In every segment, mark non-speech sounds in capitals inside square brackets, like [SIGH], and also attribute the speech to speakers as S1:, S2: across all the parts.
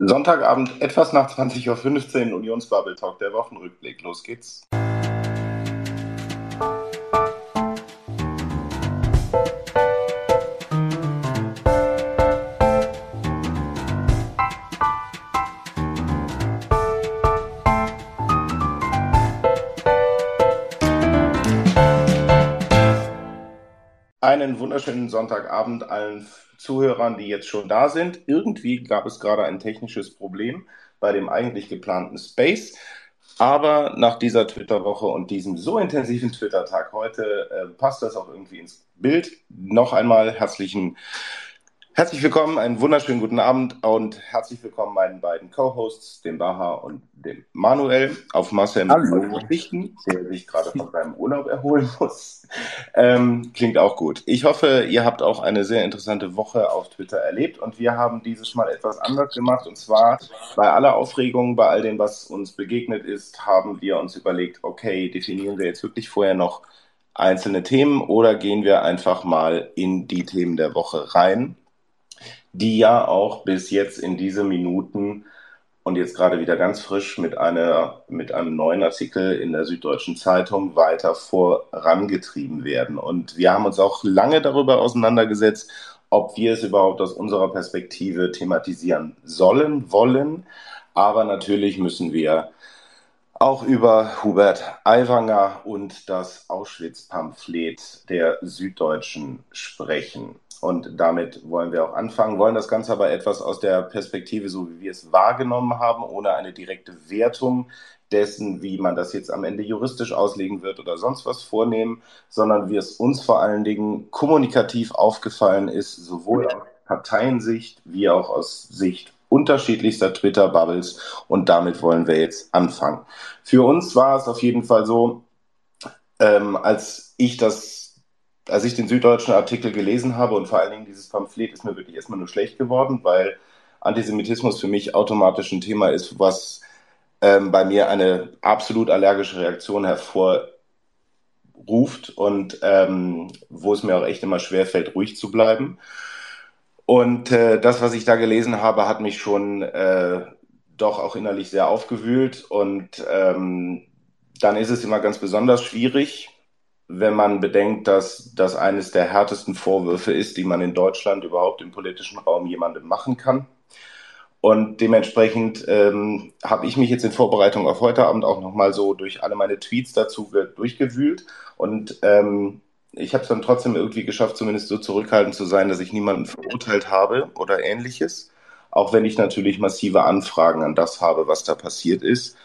S1: Sonntagabend, etwas nach 20.15 Uhr, Unionsbubble Talk, der Wochenrückblick. Los geht's. Einen wunderschönen Sonntagabend allen Zuhörern, die jetzt schon da sind. Irgendwie gab es gerade ein technisches Problem bei dem eigentlich geplanten Space. Aber nach dieser Twitter-Woche und diesem so intensiven Twitter-Tag heute äh, passt das auch irgendwie ins Bild. Noch einmal herzlichen Herzlich willkommen, einen wunderschönen guten Abend und herzlich willkommen meinen beiden Co-Hosts, dem Baha und dem Manuel, auf Marcel Verzichten, der sich gerade von seinem Urlaub erholen muss. Ähm, klingt auch gut. Ich hoffe, ihr habt auch eine sehr interessante Woche auf Twitter erlebt und wir haben dieses Mal etwas anders gemacht und zwar bei aller Aufregung, bei all dem, was uns begegnet ist, haben wir uns überlegt, okay, definieren wir jetzt wirklich vorher noch einzelne Themen oder gehen wir einfach mal in die Themen der Woche rein die ja auch bis jetzt in diese Minuten und jetzt gerade wieder ganz frisch mit, einer, mit einem neuen Artikel in der Süddeutschen Zeitung weiter vorangetrieben werden. Und wir haben uns auch lange darüber auseinandergesetzt, ob wir es überhaupt aus unserer Perspektive thematisieren sollen, wollen. Aber natürlich müssen wir auch über Hubert Aiwanger und das Auschwitz-Pamphlet der Süddeutschen sprechen. Und damit wollen wir auch anfangen, wollen das Ganze aber etwas aus der Perspektive, so wie wir es wahrgenommen haben, ohne eine direkte Wertung dessen, wie man das jetzt am Ende juristisch auslegen wird oder sonst was vornehmen, sondern wie es uns vor allen Dingen kommunikativ aufgefallen ist, sowohl aus Parteiensicht wie auch aus Sicht unterschiedlichster Twitter-Bubbles. Und damit wollen wir jetzt anfangen. Für uns war es auf jeden Fall so, ähm, als ich das als ich den süddeutschen Artikel gelesen habe und vor allen Dingen dieses Pamphlet ist mir wirklich erstmal nur schlecht geworden, weil Antisemitismus für mich automatisch ein Thema ist, was ähm, bei mir eine absolut allergische Reaktion hervorruft und ähm, wo es mir auch echt immer schwerfällt, ruhig zu bleiben. Und äh, das, was ich da gelesen habe, hat mich schon äh, doch auch innerlich sehr aufgewühlt. Und ähm, dann ist es immer ganz besonders schwierig, wenn man bedenkt, dass das eines der härtesten Vorwürfe ist, die man in Deutschland überhaupt im politischen Raum jemandem machen kann. Und dementsprechend ähm, habe ich mich jetzt in Vorbereitung auf heute Abend auch nochmal so durch alle meine Tweets dazu durchgewühlt. Und ähm, ich habe es dann trotzdem irgendwie geschafft, zumindest so zurückhaltend zu sein, dass ich niemanden verurteilt habe oder ähnliches. Auch wenn ich natürlich massive Anfragen an das habe, was da passiert ist.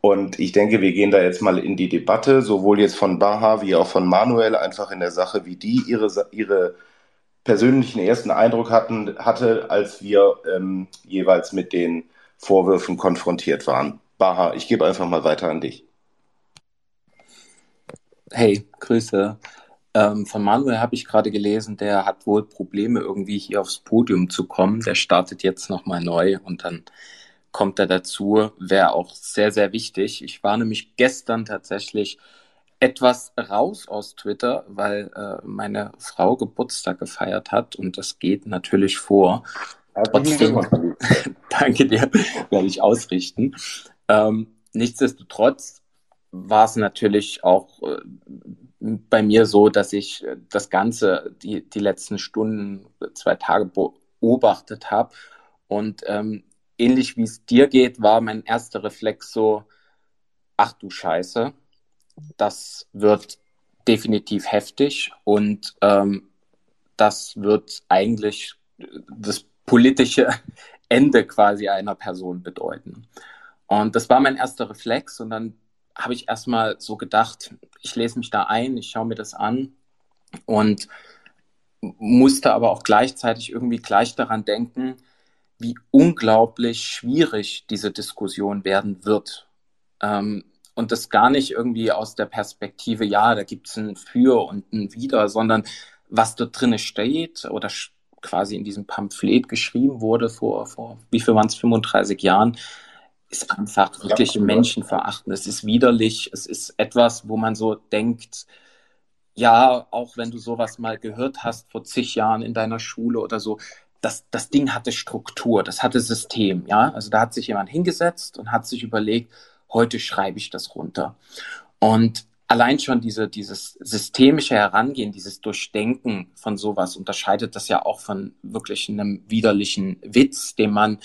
S1: Und ich denke, wir gehen da jetzt mal in die Debatte, sowohl jetzt von Baha wie auch von Manuel, einfach in der Sache, wie die ihre, ihre persönlichen ersten Eindruck hatten, hatte, als wir ähm, jeweils mit den Vorwürfen konfrontiert waren. Baha, ich gebe einfach mal weiter an dich.
S2: Hey, Grüße. Ähm, von Manuel habe ich gerade gelesen, der hat wohl Probleme, irgendwie hier aufs Podium zu kommen. Der startet jetzt nochmal neu und dann kommt er dazu, wäre auch sehr, sehr wichtig. Ich war nämlich gestern tatsächlich etwas raus aus Twitter, weil äh, meine Frau Geburtstag gefeiert hat und das geht natürlich vor. Trotzdem, [LAUGHS] danke dir, werde ich ausrichten. Ähm, nichtsdestotrotz war es natürlich auch äh, bei mir so, dass ich äh, das Ganze die, die letzten Stunden, zwei Tage beobachtet habe und ähm, ähnlich wie es dir geht, war mein erster Reflex so, ach du Scheiße, das wird definitiv heftig und ähm, das wird eigentlich das politische [LAUGHS] Ende quasi einer Person bedeuten. Und das war mein erster Reflex und dann habe ich erstmal so gedacht, ich lese mich da ein, ich schaue mir das an und musste aber auch gleichzeitig irgendwie gleich daran denken, wie unglaublich schwierig diese Diskussion werden wird. Ähm, und das gar nicht irgendwie aus der Perspektive, ja, da gibt es ein Für und ein Wider, sondern was dort drin steht oder quasi in diesem Pamphlet geschrieben wurde vor, vor wie viel waren es, 35 Jahren, ist einfach wirklich ja, menschenverachtend. Es ist widerlich. Es ist etwas, wo man so denkt, ja, auch wenn du sowas mal gehört hast vor zig Jahren in deiner Schule oder so, das, das Ding hatte Struktur, das hatte System, ja. Also da hat sich jemand hingesetzt und hat sich überlegt, heute schreibe ich das runter. Und allein schon diese, dieses systemische Herangehen, dieses Durchdenken von sowas unterscheidet das ja auch von wirklich einem widerlichen Witz, den man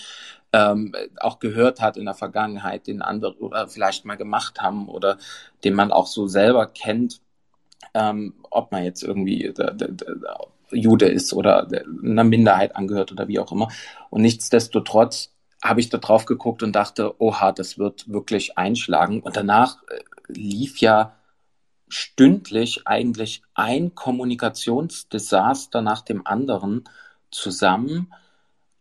S2: ähm, auch gehört hat in der Vergangenheit, den andere oder vielleicht mal gemacht haben oder den man auch so selber kennt, ähm, ob man jetzt irgendwie der Jude ist oder einer Minderheit angehört oder wie auch immer. Und nichtsdestotrotz habe ich da drauf geguckt und dachte, oha, das wird wirklich einschlagen. Und danach äh, lief ja stündlich eigentlich ein Kommunikationsdesaster nach dem anderen zusammen.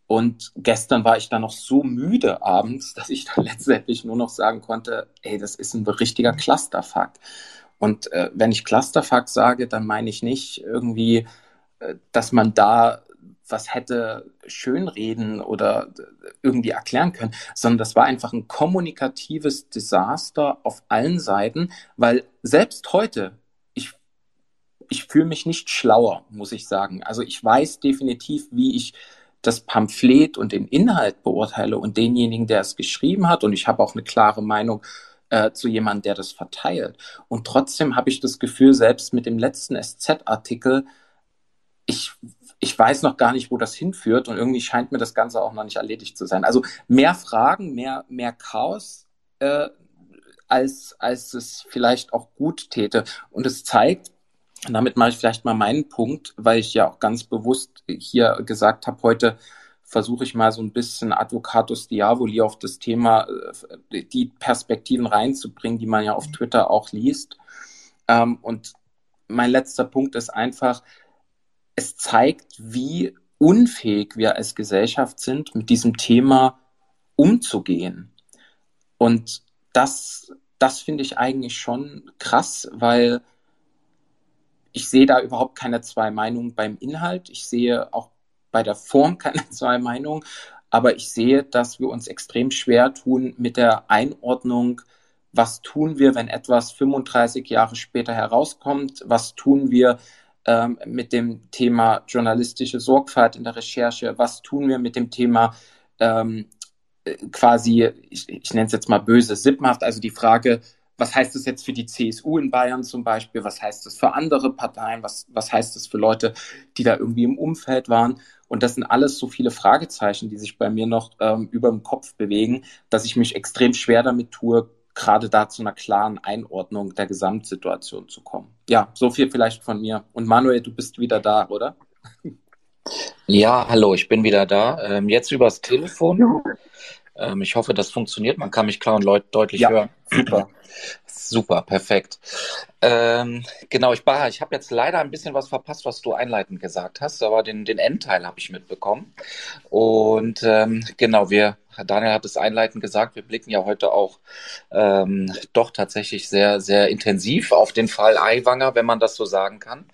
S2: Und gestern war ich dann noch so müde abends, dass ich dann [LAUGHS] letztendlich nur noch sagen konnte, ey, das ist ein richtiger Clusterfuck. Und äh, wenn ich Clusterfuck sage, dann meine ich nicht irgendwie, dass man da was hätte schönreden oder irgendwie erklären können, sondern das war einfach ein kommunikatives Desaster auf allen Seiten, weil selbst heute, ich, ich fühle mich nicht schlauer, muss ich sagen. Also ich weiß definitiv, wie ich das Pamphlet und den Inhalt beurteile und denjenigen, der es geschrieben hat. Und ich habe auch eine klare Meinung äh, zu jemandem, der das verteilt. Und trotzdem habe ich das Gefühl, selbst mit dem letzten SZ-Artikel, ich ich weiß noch gar nicht, wo das hinführt und irgendwie scheint mir das Ganze auch noch nicht erledigt zu sein. Also mehr Fragen, mehr, mehr Chaos, äh, als, als es vielleicht auch gut täte. Und es zeigt, und damit mache ich vielleicht mal meinen Punkt, weil ich ja auch ganz bewusst hier gesagt habe, heute versuche ich mal so ein bisschen Advocatus Diaboli auf das Thema, äh, die Perspektiven reinzubringen, die man ja auf Twitter auch liest. Ähm, und mein letzter Punkt ist einfach, es zeigt, wie unfähig wir als Gesellschaft sind, mit diesem Thema umzugehen. Und das, das finde ich eigentlich schon krass, weil ich sehe da überhaupt keine zwei Meinungen beim Inhalt. Ich sehe auch bei der Form [LAUGHS] keine zwei Meinungen. Aber ich sehe, dass wir uns extrem schwer tun mit der Einordnung, was tun wir, wenn etwas 35 Jahre später herauskommt? Was tun wir, ähm, mit dem Thema journalistische Sorgfalt in der Recherche? Was tun wir mit dem Thema ähm, äh, quasi, ich, ich nenne es jetzt mal böse, Sippenhaft, also die Frage, was heißt das jetzt für die CSU in Bayern zum Beispiel? Was heißt das für andere Parteien? Was, was heißt das für Leute, die da irgendwie im Umfeld waren? Und das sind alles so viele Fragezeichen, die sich bei mir noch ähm, über dem Kopf bewegen, dass ich mich extrem schwer damit tue, gerade da zu einer klaren Einordnung der Gesamtsituation zu kommen. Ja, so viel vielleicht von mir. Und Manuel, du bist wieder da, oder?
S3: Ja, hallo, ich bin wieder da. Ähm, jetzt übers Telefon. Ähm, ich hoffe, das funktioniert. Man kann mich klar und deutlich ja, hören.
S2: Super.
S3: Super, perfekt. Ähm, genau, ich, ich habe jetzt leider ein bisschen was verpasst, was du einleitend gesagt hast, aber den, den Endteil habe ich mitbekommen. Und ähm, genau, wir, Daniel hat es einleitend gesagt, wir blicken ja heute auch ähm, doch tatsächlich sehr, sehr intensiv auf den Fall Aiwanger, wenn man das so sagen kann.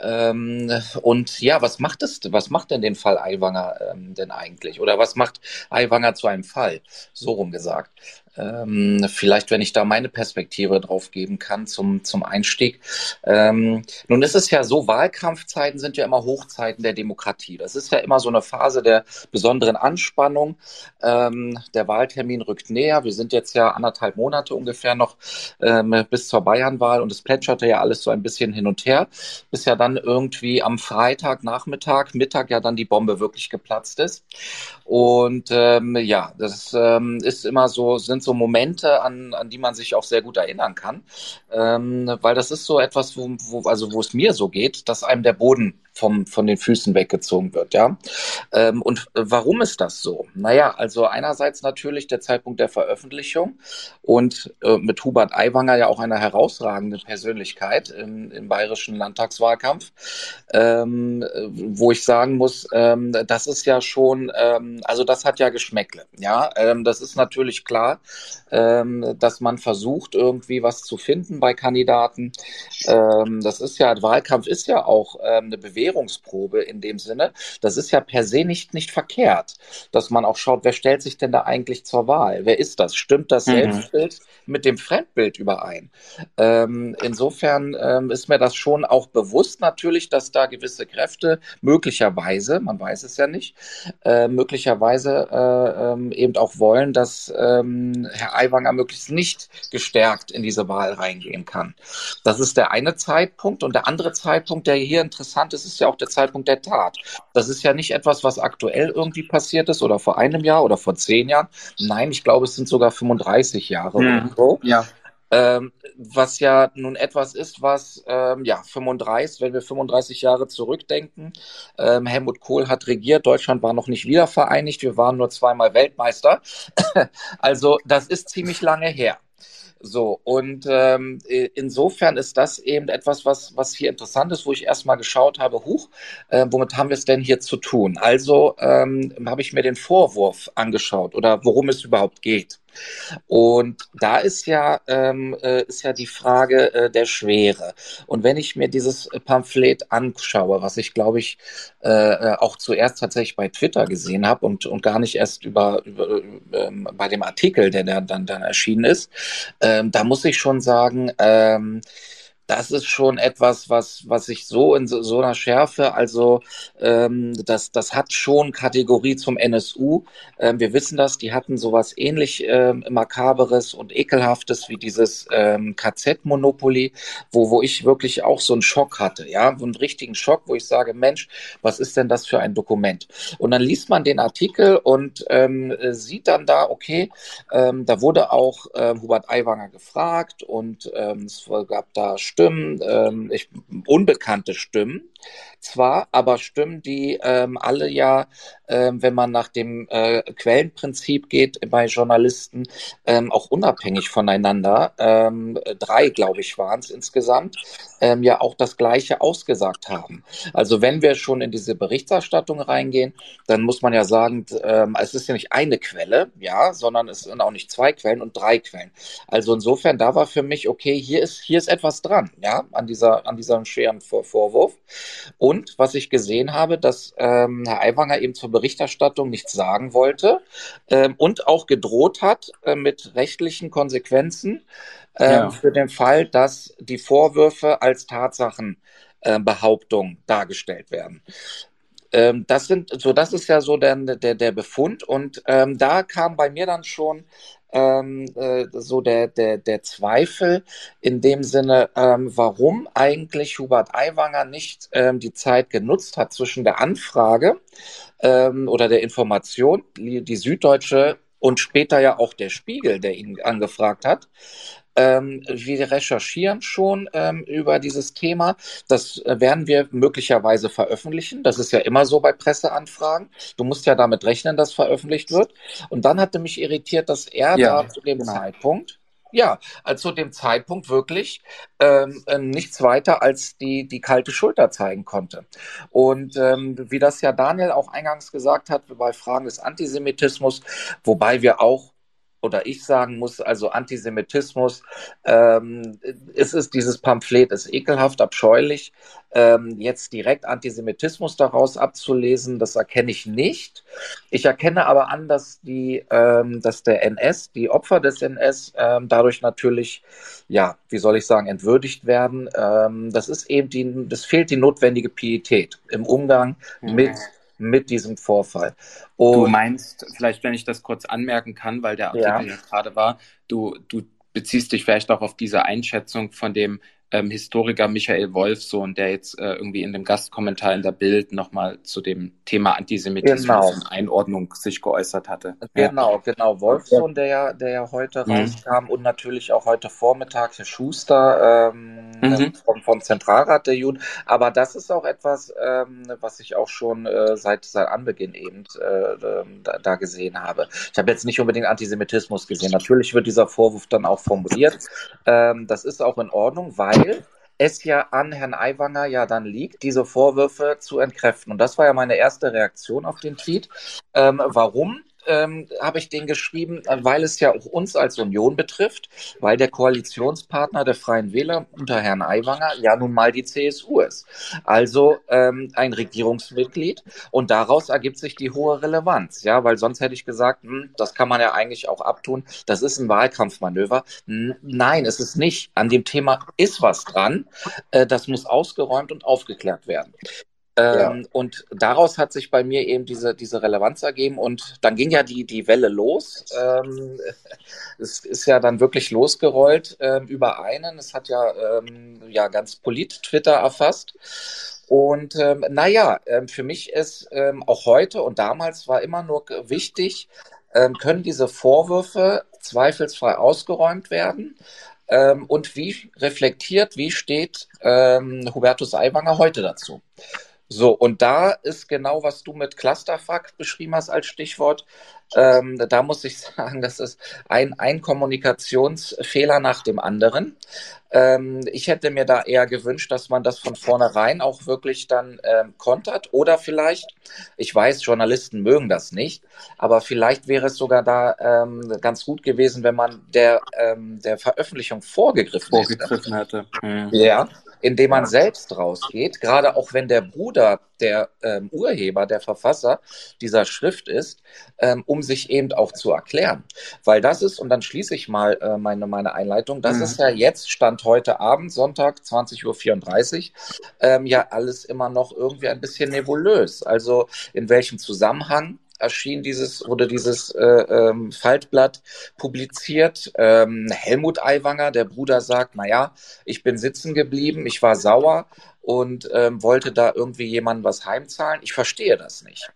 S3: Ähm, und ja, was macht es, was macht denn den Fall Aiwanger ähm, denn eigentlich? Oder was macht Aiwanger zu einem Fall? So rum gesagt. Ähm, vielleicht, wenn ich da meine Perspektive drauf geben kann zum, zum Einstieg. Ähm, nun ist es ja so, Wahlkampfzeiten sind ja immer Hochzeiten der Demokratie. Das ist ja immer so eine Phase der besonderen Anspannung. Ähm, der Wahltermin rückt näher. Wir sind jetzt ja anderthalb Monate ungefähr noch ähm, bis zur Bayernwahl und es plätscherte ja alles so ein bisschen hin und her, bis ja dann irgendwie am Freitag, Nachmittag, Mittag ja dann die Bombe wirklich geplatzt ist. Und ähm, ja, das ähm, ist immer so, sind so Momente, an, an die man sich auch sehr gut erinnern kann. Ähm, weil das ist so etwas, wo, wo, also wo es mir so geht, dass einem der Boden vom, von den Füßen weggezogen wird, ja. Ähm, und warum ist das so? Naja, also einerseits natürlich der Zeitpunkt der Veröffentlichung und äh, mit Hubert Aiwanger ja auch eine herausragende Persönlichkeit im, im bayerischen Landtagswahlkampf, ähm, wo ich sagen muss, ähm, das ist ja schon, ähm, also das hat ja Geschmäckle, ja. Ähm, das ist natürlich klar, ähm, dass man versucht, irgendwie was zu finden bei Kandidaten. Das ist ja, Wahlkampf ist ja auch eine Bewegung Belehrungsprobe in dem Sinne. Das ist ja per se nicht, nicht verkehrt, dass man auch schaut, wer stellt sich denn da eigentlich zur Wahl? Wer ist das? Stimmt das mhm. Selbstbild mit dem Fremdbild überein? Ähm, insofern ähm, ist mir das schon auch bewusst natürlich, dass da gewisse Kräfte möglicherweise, man weiß es ja nicht, äh, möglicherweise äh, ähm, eben auch wollen, dass ähm, Herr Aiwanger möglichst nicht gestärkt in diese Wahl reingehen kann. Das ist der eine Zeitpunkt. Und der andere Zeitpunkt, der hier interessant ist, ist ja auch der Zeitpunkt der Tat. Das ist ja nicht etwas, was aktuell irgendwie passiert ist oder vor einem Jahr oder vor zehn Jahren. Nein, ich glaube, es sind sogar 35 Jahre
S2: mhm. oder so. Ja.
S3: Ähm, was ja nun etwas ist, was ähm, ja 35, wenn wir 35 Jahre zurückdenken, ähm, Helmut Kohl hat regiert, Deutschland war noch nicht wiedervereinigt, wir waren nur zweimal Weltmeister. [LAUGHS] also das ist ziemlich lange her. So, und ähm, insofern ist das eben etwas, was, was hier interessant ist, wo ich erstmal geschaut habe, huch, äh, womit haben wir es denn hier zu tun? Also ähm, habe ich mir den Vorwurf angeschaut oder worum es überhaupt geht. Und da ist ja, ähm, äh, ist ja die Frage äh, der Schwere. Und wenn ich mir dieses Pamphlet anschaue, was ich glaube ich äh, äh, auch zuerst tatsächlich bei Twitter gesehen habe und, und gar nicht erst über, über ähm, bei dem Artikel, der dann, dann erschienen ist, ähm, da muss ich schon sagen, ähm, das ist schon etwas, was, was ich so in so, so einer Schärfe, also ähm, das, das hat schon Kategorie zum NSU. Ähm, wir wissen das, die hatten sowas ähnlich ähm, Makaberes und Ekelhaftes wie dieses ähm, KZ-Monopoly, wo, wo ich wirklich auch so einen Schock hatte, ja, so einen richtigen Schock, wo ich sage, Mensch, was ist denn das für ein Dokument? Und dann liest man den Artikel und ähm, sieht dann da, okay, ähm, da wurde auch äh, Hubert Aiwanger gefragt und ähm, es gab da Stimmen, ähm, ich, unbekannte Stimmen, zwar, aber Stimmen, die ähm, alle ja, ähm, wenn man nach dem äh, Quellenprinzip geht bei Journalisten, ähm, auch unabhängig voneinander, ähm, drei, glaube ich, waren es insgesamt, ähm, ja auch das Gleiche ausgesagt haben. Also wenn wir schon in diese Berichterstattung reingehen, dann muss man ja sagen, ähm, es ist ja nicht eine Quelle, ja, sondern es sind auch nicht zwei Quellen und drei Quellen. Also insofern, da war für mich, okay, hier ist, hier ist etwas dran, ja, an dieser, an diesem schweren Vor Vorwurf. Und was ich gesehen habe, dass ähm, Herr Aiwanger eben zur Berichterstattung nichts sagen wollte ähm, und auch gedroht hat äh, mit rechtlichen Konsequenzen äh, ja. für den Fall, dass die Vorwürfe als Tatsachenbehauptung äh, dargestellt werden ähm, das sind so, das ist ja so der, der, der Befund. Und ähm, da kam bei mir dann schon ähm, äh, so der, der, der Zweifel in dem Sinne, ähm, warum eigentlich Hubert Aiwanger nicht ähm, die Zeit genutzt hat zwischen der Anfrage ähm, oder der Information, die, die Süddeutsche und später ja auch der Spiegel, der ihn angefragt hat, ähm, wir recherchieren schon ähm, über dieses Thema. Das äh, werden wir möglicherweise veröffentlichen. Das ist ja immer so bei Presseanfragen. Du musst ja damit rechnen, dass veröffentlicht wird. Und dann hatte mich irritiert, dass er ja, da zu dem genau. Zeitpunkt ja, also zu dem Zeitpunkt wirklich ähm, äh, nichts weiter als die, die kalte Schulter zeigen konnte. Und ähm, wie das ja Daniel auch eingangs gesagt hat, bei Fragen des Antisemitismus, wobei wir auch oder ich sagen muss, also Antisemitismus, ähm, es ist dieses Pamphlet, ist ekelhaft, abscheulich. Ähm, jetzt direkt Antisemitismus daraus abzulesen, das erkenne ich nicht. Ich erkenne aber an, dass die, ähm, dass der NS, die Opfer des NS, ähm, dadurch natürlich, ja, wie soll ich sagen, entwürdigt werden. Ähm, das ist eben die, das fehlt die notwendige Pietät im Umgang mhm. mit mit diesem Vorfall.
S2: Und du meinst, vielleicht wenn ich das kurz anmerken kann, weil der Artikel ja, gerade war, du, du beziehst dich vielleicht auch auf diese Einschätzung von dem ähm, Historiker Michael Wolfsohn, der jetzt äh, irgendwie in dem Gastkommentar in der Bild nochmal zu dem Thema Antisemitismus genau. und Einordnung sich geäußert hatte.
S3: Genau, ja. genau. Wolfsohn, der ja, der ja heute mhm. rauskam und natürlich auch heute Vormittag Herr Schuster ähm, mhm. vom, vom Zentralrat der Juden. Aber das ist auch etwas, ähm, was ich auch schon äh, seit, seit Anbeginn eben äh, da, da gesehen habe. Ich habe jetzt nicht unbedingt Antisemitismus gesehen. Natürlich wird dieser Vorwurf dann auch formuliert. Ähm, das ist auch in Ordnung, weil weil es ja an Herrn Aiwanger ja dann liegt, diese Vorwürfe zu entkräften. Und das war ja meine erste Reaktion auf den Tweet. Ähm, warum? Ähm, habe ich den geschrieben, weil es ja auch uns als Union betrifft, weil der Koalitionspartner der Freien Wähler unter Herrn Aiwanger ja nun mal die CSU ist. Also ähm, ein Regierungsmitglied und daraus ergibt sich die hohe Relevanz, ja, weil sonst hätte ich gesagt, hm, das kann man ja eigentlich auch abtun. Das ist ein Wahlkampfmanöver. Nein, es ist nicht. An dem Thema ist was dran. Äh, das muss ausgeräumt und aufgeklärt werden. Ja. Ähm, und daraus hat sich bei mir eben diese, diese Relevanz ergeben und dann ging ja die, die Welle los. Ähm, [LAUGHS] es ist ja dann wirklich losgerollt ähm, über einen. Es hat ja, ähm, ja ganz polit-Twitter erfasst. Und ähm, naja, ähm, für mich ist ähm, auch heute und damals war immer nur wichtig, können diese Vorwürfe zweifelsfrei ausgeräumt werden? Und wie reflektiert, wie steht Hubertus Aiwanger heute dazu? So, und da ist genau, was du mit Clusterfuck beschrieben hast als Stichwort. Ähm, da muss ich [LAUGHS] sagen, das ist ein, ein Kommunikationsfehler nach dem anderen. Ähm, ich hätte mir da eher gewünscht, dass man das von vornherein auch wirklich dann ähm, kontert. Oder vielleicht, ich weiß, Journalisten mögen das nicht, aber vielleicht wäre es sogar da ähm, ganz gut gewesen, wenn man der, ähm, der Veröffentlichung vorgegriffen,
S2: vorgegriffen hätte.
S3: hätte. Ja, indem man selbst rausgeht, gerade auch wenn der Bruder der ähm, Urheber, der Verfasser dieser Schrift ist, ähm, um sich eben auch zu erklären. Weil das ist, und dann schließe ich mal äh, meine, meine Einleitung, das mhm. ist ja jetzt, Stand heute Abend, Sonntag, 20.34 Uhr, ähm, ja alles immer noch irgendwie ein bisschen nebulös. Also in welchem Zusammenhang erschien dieses, wurde dieses äh, ähm, Faltblatt publiziert. Ähm, Helmut Aiwanger, der Bruder, sagt, naja, ich bin sitzen geblieben, ich war sauer und ähm, wollte da irgendwie jemandem was heimzahlen. Ich verstehe das nicht.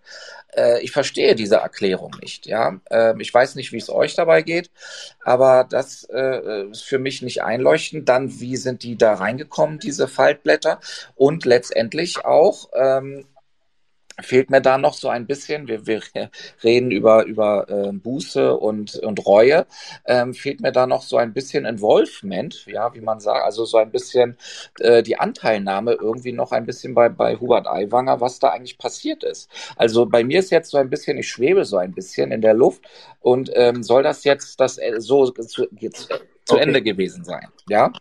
S3: Äh, ich verstehe diese Erklärung nicht. Ja, äh, ich weiß nicht, wie es euch dabei geht, aber das äh, ist für mich nicht einleuchtend. Dann, wie sind die da reingekommen, diese Faltblätter? Und letztendlich auch, ähm, fehlt mir da noch so ein bisschen, wir, wir [LAUGHS] reden über, über äh, Buße und, und Reue, ähm, fehlt mir da noch so ein bisschen Involvement, ja, wie man sagt, also so ein bisschen äh, die Anteilnahme irgendwie noch ein bisschen bei, bei Hubert Aiwanger, was da eigentlich passiert ist. Also bei mir ist jetzt so ein bisschen, ich schwebe so ein bisschen in der Luft und ähm, soll das jetzt das äh, so zu, jetzt, zu okay. Ende gewesen sein, ja?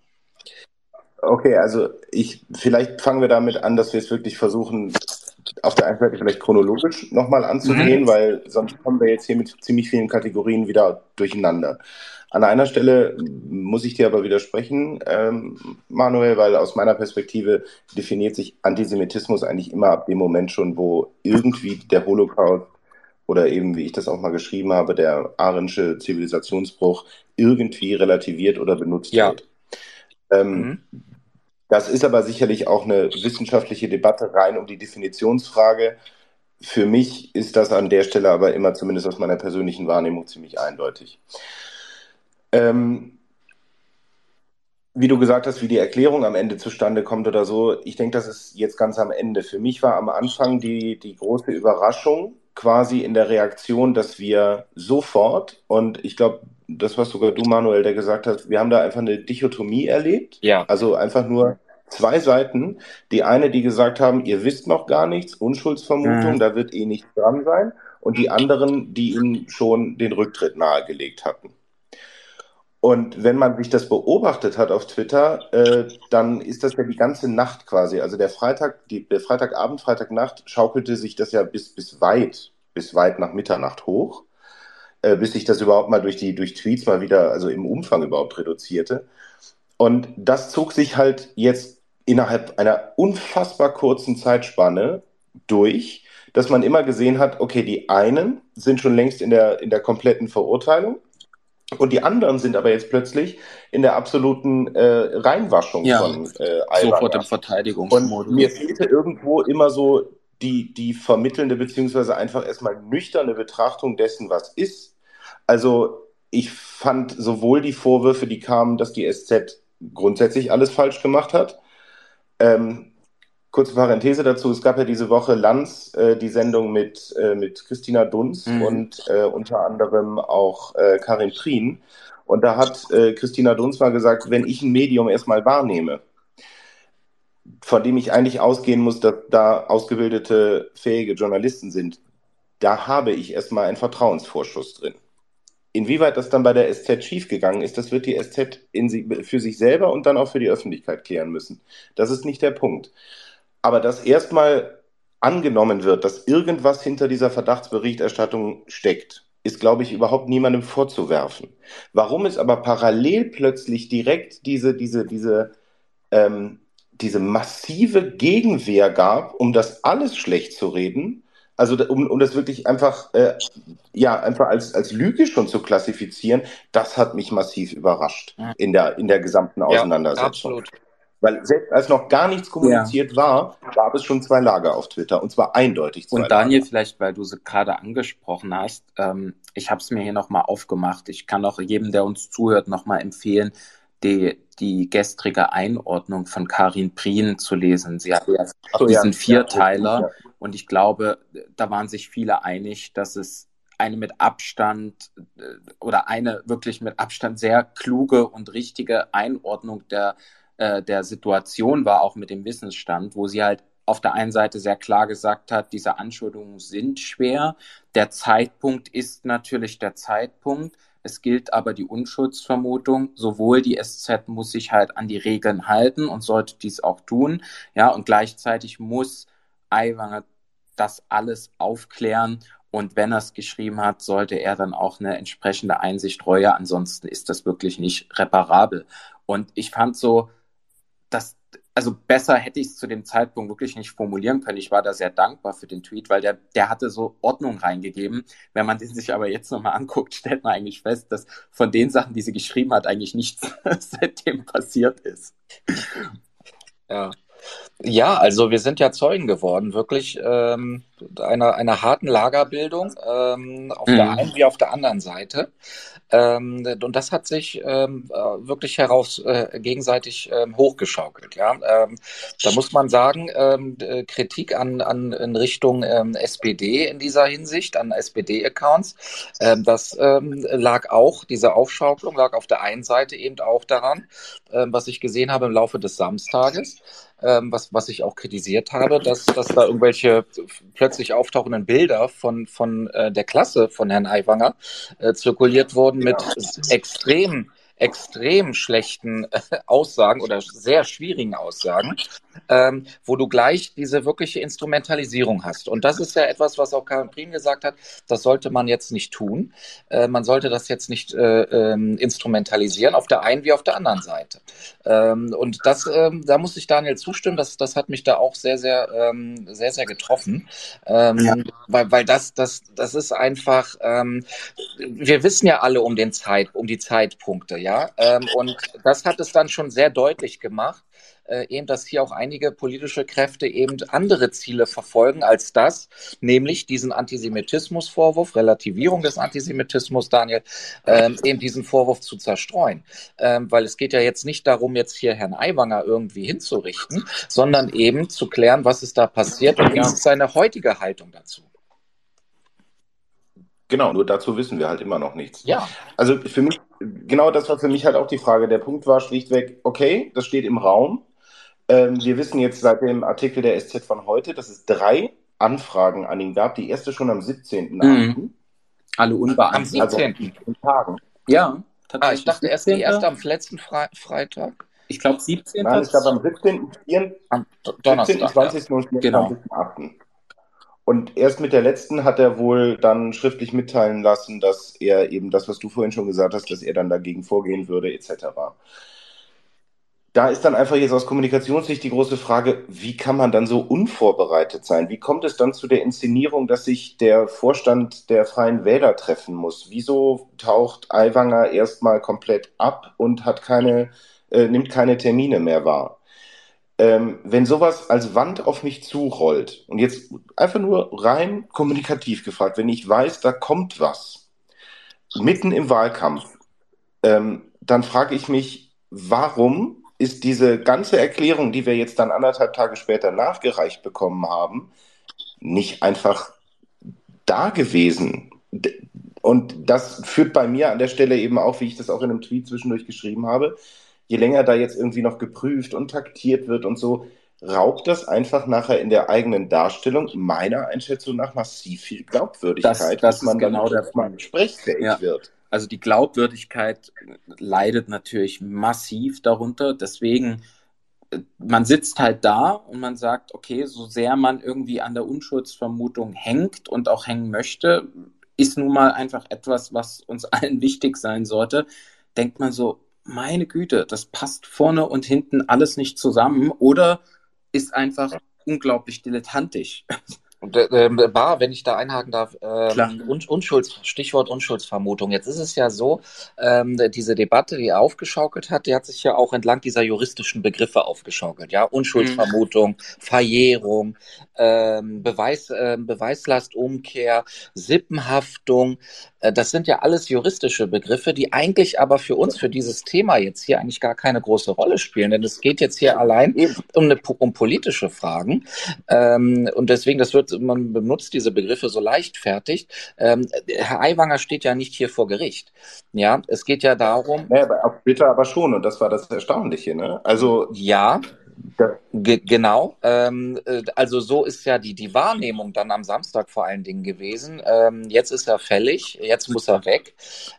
S1: Okay, also ich vielleicht fangen wir damit an, dass wir es wirklich versuchen, auf der einen Seite vielleicht chronologisch nochmal anzugehen, mhm. weil sonst kommen wir jetzt hier mit ziemlich vielen Kategorien wieder durcheinander. An einer Stelle muss ich dir aber widersprechen, ähm, Manuel, weil aus meiner Perspektive definiert sich Antisemitismus eigentlich immer ab dem Moment schon, wo irgendwie der Holocaust oder eben, wie ich das auch mal geschrieben habe, der arensche Zivilisationsbruch irgendwie relativiert oder benutzt ja. wird. Ähm, mhm. Das ist aber sicherlich auch eine wissenschaftliche Debatte rein um die Definitionsfrage. Für mich ist das an der Stelle aber immer, zumindest aus meiner persönlichen Wahrnehmung, ziemlich eindeutig. Ähm, wie du gesagt hast, wie die Erklärung am Ende zustande kommt oder so, ich denke, das ist jetzt ganz am Ende. Für mich war am Anfang die, die große Überraschung quasi in der Reaktion, dass wir sofort, und ich glaube, das war sogar du, Manuel, der gesagt hat, wir haben da einfach eine Dichotomie erlebt.
S3: Ja.
S1: Also einfach nur zwei Seiten. Die eine, die gesagt haben, ihr wisst noch gar nichts, Unschuldsvermutung, mhm. da wird eh nichts dran sein. Und die anderen, die ihnen schon den Rücktritt nahegelegt hatten. Und wenn man sich das beobachtet hat auf Twitter, äh, dann ist das ja die ganze Nacht quasi. Also der Freitag, die, der Freitagabend, Freitagnacht schaukelte sich das ja bis, bis weit, bis weit nach Mitternacht hoch äh, bis sich das überhaupt mal durch die durch Tweets mal wieder, also im Umfang überhaupt reduzierte. Und das zog sich halt jetzt innerhalb einer unfassbar kurzen Zeitspanne durch, dass man immer gesehen hat, okay, die einen sind schon längst in der, in der kompletten Verurteilung und die anderen sind aber jetzt plötzlich in der absoluten äh, Reinwaschung
S2: ja, von äh, Sofort im Verteidigungsmodus.
S1: Und mir fehlte irgendwo immer so die, die vermittelnde beziehungsweise einfach erstmal nüchterne Betrachtung dessen, was ist also ich fand sowohl die Vorwürfe, die kamen, dass die SZ grundsätzlich alles falsch gemacht hat. Ähm, kurze Parenthese dazu, es gab ja diese Woche Lanz, äh, die Sendung mit, äh, mit Christina Dunz mhm. und äh, unter anderem auch äh, Karin Prien. Und da hat äh, Christina Dunz mal gesagt, wenn ich ein Medium erstmal wahrnehme, von dem ich eigentlich ausgehen muss, dass da ausgebildete, fähige Journalisten sind, da habe ich erstmal einen Vertrauensvorschuss drin. Inwieweit das dann bei der SZ schiefgegangen ist, das wird die SZ sie, für sich selber und dann auch für die Öffentlichkeit klären müssen. Das ist nicht der Punkt. Aber dass erstmal angenommen wird, dass irgendwas hinter dieser Verdachtsberichterstattung steckt, ist, glaube ich, überhaupt niemandem vorzuwerfen. Warum es aber parallel plötzlich direkt diese, diese, diese, ähm, diese massive Gegenwehr gab, um das alles schlecht zu reden, also um, um das wirklich einfach, äh, ja, einfach als, als Lüge schon zu klassifizieren, das hat mich massiv überrascht in der, in der gesamten Auseinandersetzung. Ja, absolut. Weil selbst als noch gar nichts kommuniziert ja. war, gab es schon zwei Lager auf Twitter und zwar eindeutig
S2: zwei Und Daniel, Lager. vielleicht, weil du sie gerade angesprochen hast, ähm, ich habe es mir hier nochmal aufgemacht. Ich kann auch jedem, der uns zuhört, nochmal empfehlen, die, die gestrige Einordnung von Karin Prien zu lesen. Sie hat ja so, diesen ja. Vierteiler ja. und ich glaube, da waren sich viele einig, dass es eine mit Abstand äh, oder eine wirklich mit Abstand sehr kluge und richtige Einordnung der, äh, der Situation war, auch mit dem Wissensstand, wo sie halt auf der einen Seite sehr klar gesagt hat, diese Anschuldigungen sind schwer. Der Zeitpunkt ist natürlich der Zeitpunkt. Es gilt aber die Unschuldsvermutung. Sowohl die SZ muss sich halt an die Regeln halten und sollte dies auch tun. Ja, und gleichzeitig muss Aiwanger das alles aufklären. Und wenn er es geschrieben hat, sollte er dann auch eine entsprechende Einsicht reue. Ansonsten ist das wirklich nicht reparabel. Und ich fand so, dass also besser hätte ich es zu dem Zeitpunkt wirklich nicht formulieren können. Ich war da sehr dankbar für den Tweet, weil der, der hatte so Ordnung reingegeben. Wenn man den sich aber jetzt nochmal anguckt, [LAUGHS] stellt man eigentlich fest, dass von den Sachen, die sie geschrieben hat, eigentlich nichts [LAUGHS] seitdem passiert ist.
S3: Ja. Ja, also wir sind ja Zeugen geworden, wirklich ähm, einer, einer harten Lagerbildung ähm, auf mhm. der einen wie auf der anderen Seite. Ähm, und das hat sich ähm, äh, wirklich heraus äh, gegenseitig ähm, hochgeschaukelt. Ja, ähm, da muss man sagen, ähm, Kritik an, an in Richtung ähm, SPD in dieser Hinsicht, an SPD-Accounts. Ähm, das ähm, lag auch, diese Aufschaukelung lag auf der einen Seite eben auch daran, ähm, was ich gesehen habe im Laufe des Samstages ähm, was, was ich auch kritisiert habe, dass, dass da irgendwelche plötzlich auftauchenden Bilder von, von äh, der Klasse von Herrn Aiwanger äh, zirkuliert wurden mit extrem extrem schlechten äh, Aussagen oder sehr schwierigen Aussagen, ähm, wo du gleich diese wirkliche Instrumentalisierung hast. Und das ist ja etwas, was auch Karin Prien gesagt hat, das sollte man jetzt nicht tun. Äh, man sollte das jetzt nicht äh, ähm, instrumentalisieren, auf der einen wie auf der anderen Seite. Ähm, und das, ähm, da muss ich Daniel zustimmen, das, das hat mich da auch sehr, sehr, ähm, sehr, sehr getroffen. Ähm, ja. Weil, weil das, das, das ist einfach, wir wissen ja alle um den Zeit, um die Zeitpunkte, ja ja. Ähm, und das hat es dann schon sehr deutlich gemacht, äh, eben, dass hier auch einige politische Kräfte eben andere Ziele verfolgen als das, nämlich diesen Antisemitismusvorwurf, Relativierung des Antisemitismus, Daniel, ähm, eben diesen Vorwurf zu zerstreuen. Ähm, weil es geht ja jetzt nicht darum, jetzt hier Herrn Aiwanger irgendwie hinzurichten, sondern eben zu klären, was ist da passiert und wie ist seine heutige Haltung dazu.
S1: Genau, nur dazu wissen wir halt immer noch nichts.
S3: Ja.
S1: Also für mich, genau das war für mich halt auch die Frage. Der Punkt war schlichtweg, okay, das steht im Raum. Ähm, wir wissen jetzt seit dem Artikel der SZ von heute, dass es drei Anfragen an ihn gab. Die erste schon am 17.8. Mhm.
S2: Alle unbeantwortet.
S3: Am 17. Also Tagen. Ja, tatsächlich. Ah, ich dachte erst die erste am letzten Fre Freitag.
S2: Ich glaube 17.
S1: Nein, ich glaube am 17. 4, am Donnerstag, 17. 20. Ja. und 24. Genau. 8. Und erst mit der letzten hat er wohl dann schriftlich mitteilen lassen, dass er eben das, was du vorhin schon gesagt hast, dass er dann dagegen vorgehen würde, etc. Da ist dann einfach jetzt aus Kommunikationssicht die große Frage, wie kann man dann so unvorbereitet sein? Wie kommt es dann zu der Inszenierung, dass sich der Vorstand der Freien Wähler treffen muss? Wieso taucht Aiwanger erstmal komplett ab und hat keine, äh, nimmt keine Termine mehr wahr? Ähm, wenn sowas als Wand auf mich zurollt und jetzt einfach nur rein kommunikativ gefragt, wenn ich weiß, da kommt was mitten im Wahlkampf, ähm, dann frage ich mich, warum ist diese ganze Erklärung, die wir jetzt dann anderthalb Tage später nachgereicht bekommen haben, nicht einfach da gewesen? Und das führt bei mir an der Stelle eben auch, wie ich das auch in einem Tweet zwischendurch geschrieben habe, je länger da jetzt irgendwie noch geprüft und taktiert wird und so, raubt das einfach nachher in der eigenen Darstellung meiner Einschätzung nach massiv viel Glaubwürdigkeit,
S2: das,
S1: dass man
S2: genau
S1: dann
S2: der
S1: mal gesprächsfähig
S2: ja.
S1: wird.
S2: Also die Glaubwürdigkeit leidet natürlich massiv darunter. Deswegen, äh, man sitzt halt da und man sagt, okay, so sehr man irgendwie an der Unschuldsvermutung hängt und auch hängen möchte, ist nun mal einfach etwas, was uns [LAUGHS] allen wichtig sein sollte, denkt man so, meine Güte, das passt vorne und hinten alles nicht zusammen oder ist einfach unglaublich dilettantisch.
S3: Und, äh, Bar, wenn ich da einhaken darf, ähm, Unschulds, Stichwort Unschuldsvermutung. Jetzt ist es ja so, ähm, diese Debatte, die er aufgeschaukelt hat, die hat sich ja auch entlang dieser juristischen Begriffe aufgeschaukelt. Ja, Unschuldsvermutung, mhm. Verjährung, ähm, Beweis, äh, Beweislastumkehr, Sippenhaftung. Äh, das sind ja alles juristische Begriffe, die eigentlich aber für uns, für dieses Thema jetzt hier eigentlich gar keine große Rolle spielen. Denn es geht jetzt hier allein um, eine, um politische Fragen. Ähm, und deswegen, das wird man benutzt diese Begriffe so leichtfertig. Ähm, Herr Aiwanger steht ja nicht hier vor Gericht. Ja, es geht ja darum.
S1: Ja, aber auf Twitter aber schon, und das war das Erstaunliche, ne?
S3: Also. Ja, Ge genau. Ähm, äh, also so ist ja die, die Wahrnehmung dann am Samstag vor allen Dingen gewesen. Ähm, jetzt ist er fällig, jetzt muss er weg.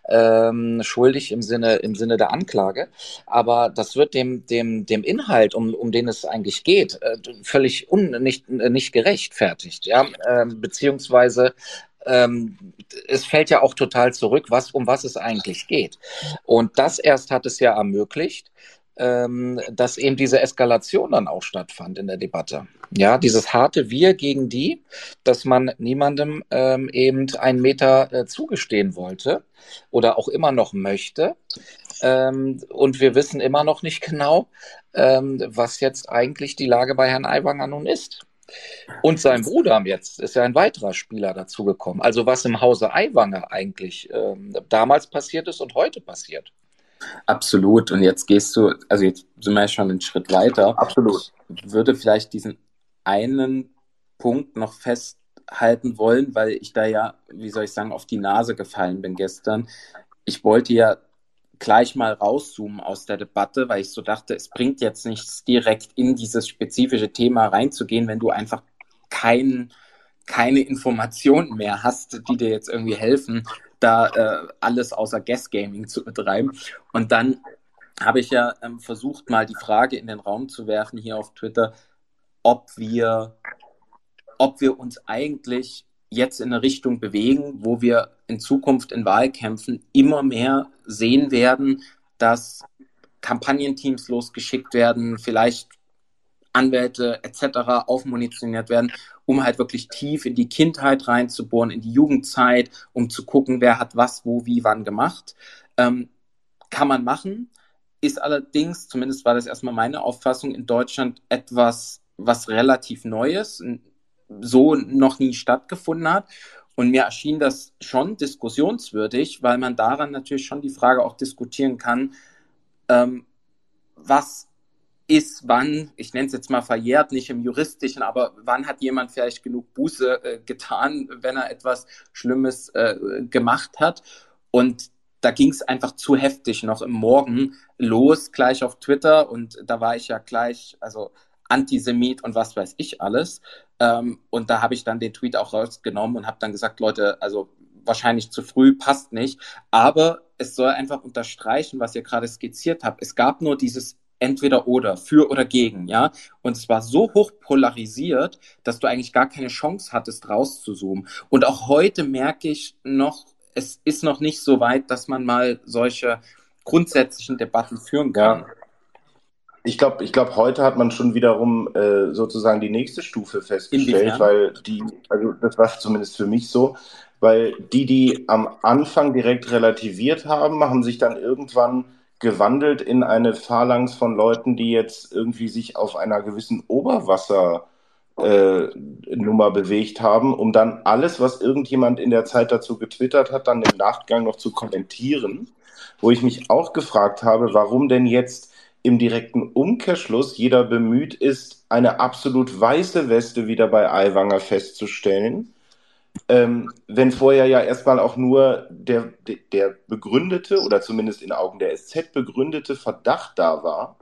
S3: Ähm, schuldig im Sinne, im Sinne der Anklage. Aber das wird dem, dem, dem Inhalt, um, um den es eigentlich geht, äh, völlig un, nicht, nicht gerechtfertigt. Ja? Ähm, beziehungsweise ähm, es fällt ja auch total zurück, was, um was es eigentlich geht. Und das erst hat es ja ermöglicht, ähm, dass eben diese Eskalation dann auch stattfand in der Debatte. Ja, dieses harte Wir gegen die, dass man niemandem ähm, eben einen Meter äh, zugestehen wollte oder auch immer noch möchte. Ähm, und wir wissen immer noch nicht genau, ähm, was jetzt eigentlich die Lage bei Herrn Aiwanger nun ist. Und sein Bruder jetzt ist ja ein weiterer Spieler dazugekommen. Also was im Hause Aiwanger eigentlich ähm, damals passiert ist und heute passiert.
S2: Absolut. Und jetzt gehst du, also jetzt sind wir ja schon einen Schritt weiter.
S1: Absolut.
S2: Ich würde vielleicht diesen einen Punkt noch festhalten wollen, weil ich da ja, wie soll ich sagen, auf die Nase gefallen bin gestern. Ich wollte ja gleich mal rauszoomen aus der Debatte, weil ich so dachte, es bringt jetzt nichts, direkt in dieses spezifische Thema reinzugehen, wenn du einfach kein, keine Informationen mehr hast, die dir jetzt irgendwie helfen, da äh, alles außer Guest Gaming zu betreiben. Und dann habe ich ja ähm, versucht, mal die Frage in den Raum zu werfen hier auf Twitter, ob wir, ob wir uns eigentlich jetzt in eine Richtung bewegen, wo wir in Zukunft in Wahlkämpfen immer mehr sehen werden, dass Kampagnenteams losgeschickt werden, vielleicht Anwälte etc. aufmunitioniert werden, um halt wirklich tief in die Kindheit reinzubohren, in die Jugendzeit, um zu gucken, wer hat was, wo, wie, wann gemacht. Ähm, kann man machen, ist allerdings, zumindest war das erstmal meine Auffassung, in Deutschland etwas, was relativ Neues, so noch nie stattgefunden hat. Und mir erschien das schon diskussionswürdig, weil man daran natürlich schon die Frage auch diskutieren kann, ähm, was ist wann, ich nenne es jetzt mal verjährt, nicht im juristischen, aber wann hat jemand vielleicht genug Buße äh, getan, wenn er etwas Schlimmes äh, gemacht hat. Und da ging es einfach zu heftig noch im Morgen los, gleich auf Twitter. Und da war ich ja gleich, also Antisemit und was weiß ich alles. Ähm, und da habe ich dann den Tweet auch rausgenommen und habe dann gesagt, Leute, also wahrscheinlich zu früh, passt nicht. Aber es soll einfach unterstreichen, was ihr gerade skizziert habt. Es gab nur dieses entweder oder, für oder gegen, ja. Und es war so hoch polarisiert, dass du eigentlich gar keine Chance hattest, rauszuzoomen. Und auch heute merke ich noch, es ist noch nicht so weit, dass man mal solche grundsätzlichen Debatten führen kann. Ja.
S1: Ich glaube, ich glaube, heute hat man schon wiederum äh, sozusagen die nächste Stufe festgestellt, Inwiefern? weil die, also das war zumindest für mich so, weil die, die am Anfang direkt relativiert haben, haben sich dann irgendwann gewandelt in eine Phalanx von Leuten, die jetzt irgendwie sich auf einer gewissen Oberwasser äh, bewegt haben, um dann alles, was irgendjemand in der Zeit dazu getwittert hat, dann im Nachgang noch zu kommentieren, wo ich mich auch gefragt habe, warum denn jetzt im direkten Umkehrschluss jeder bemüht ist, eine absolut weiße Weste wieder bei Aiwanger festzustellen ähm, wenn vorher ja erstmal auch nur der, der begründete oder zumindest in Augen der SZ begründete Verdacht da war.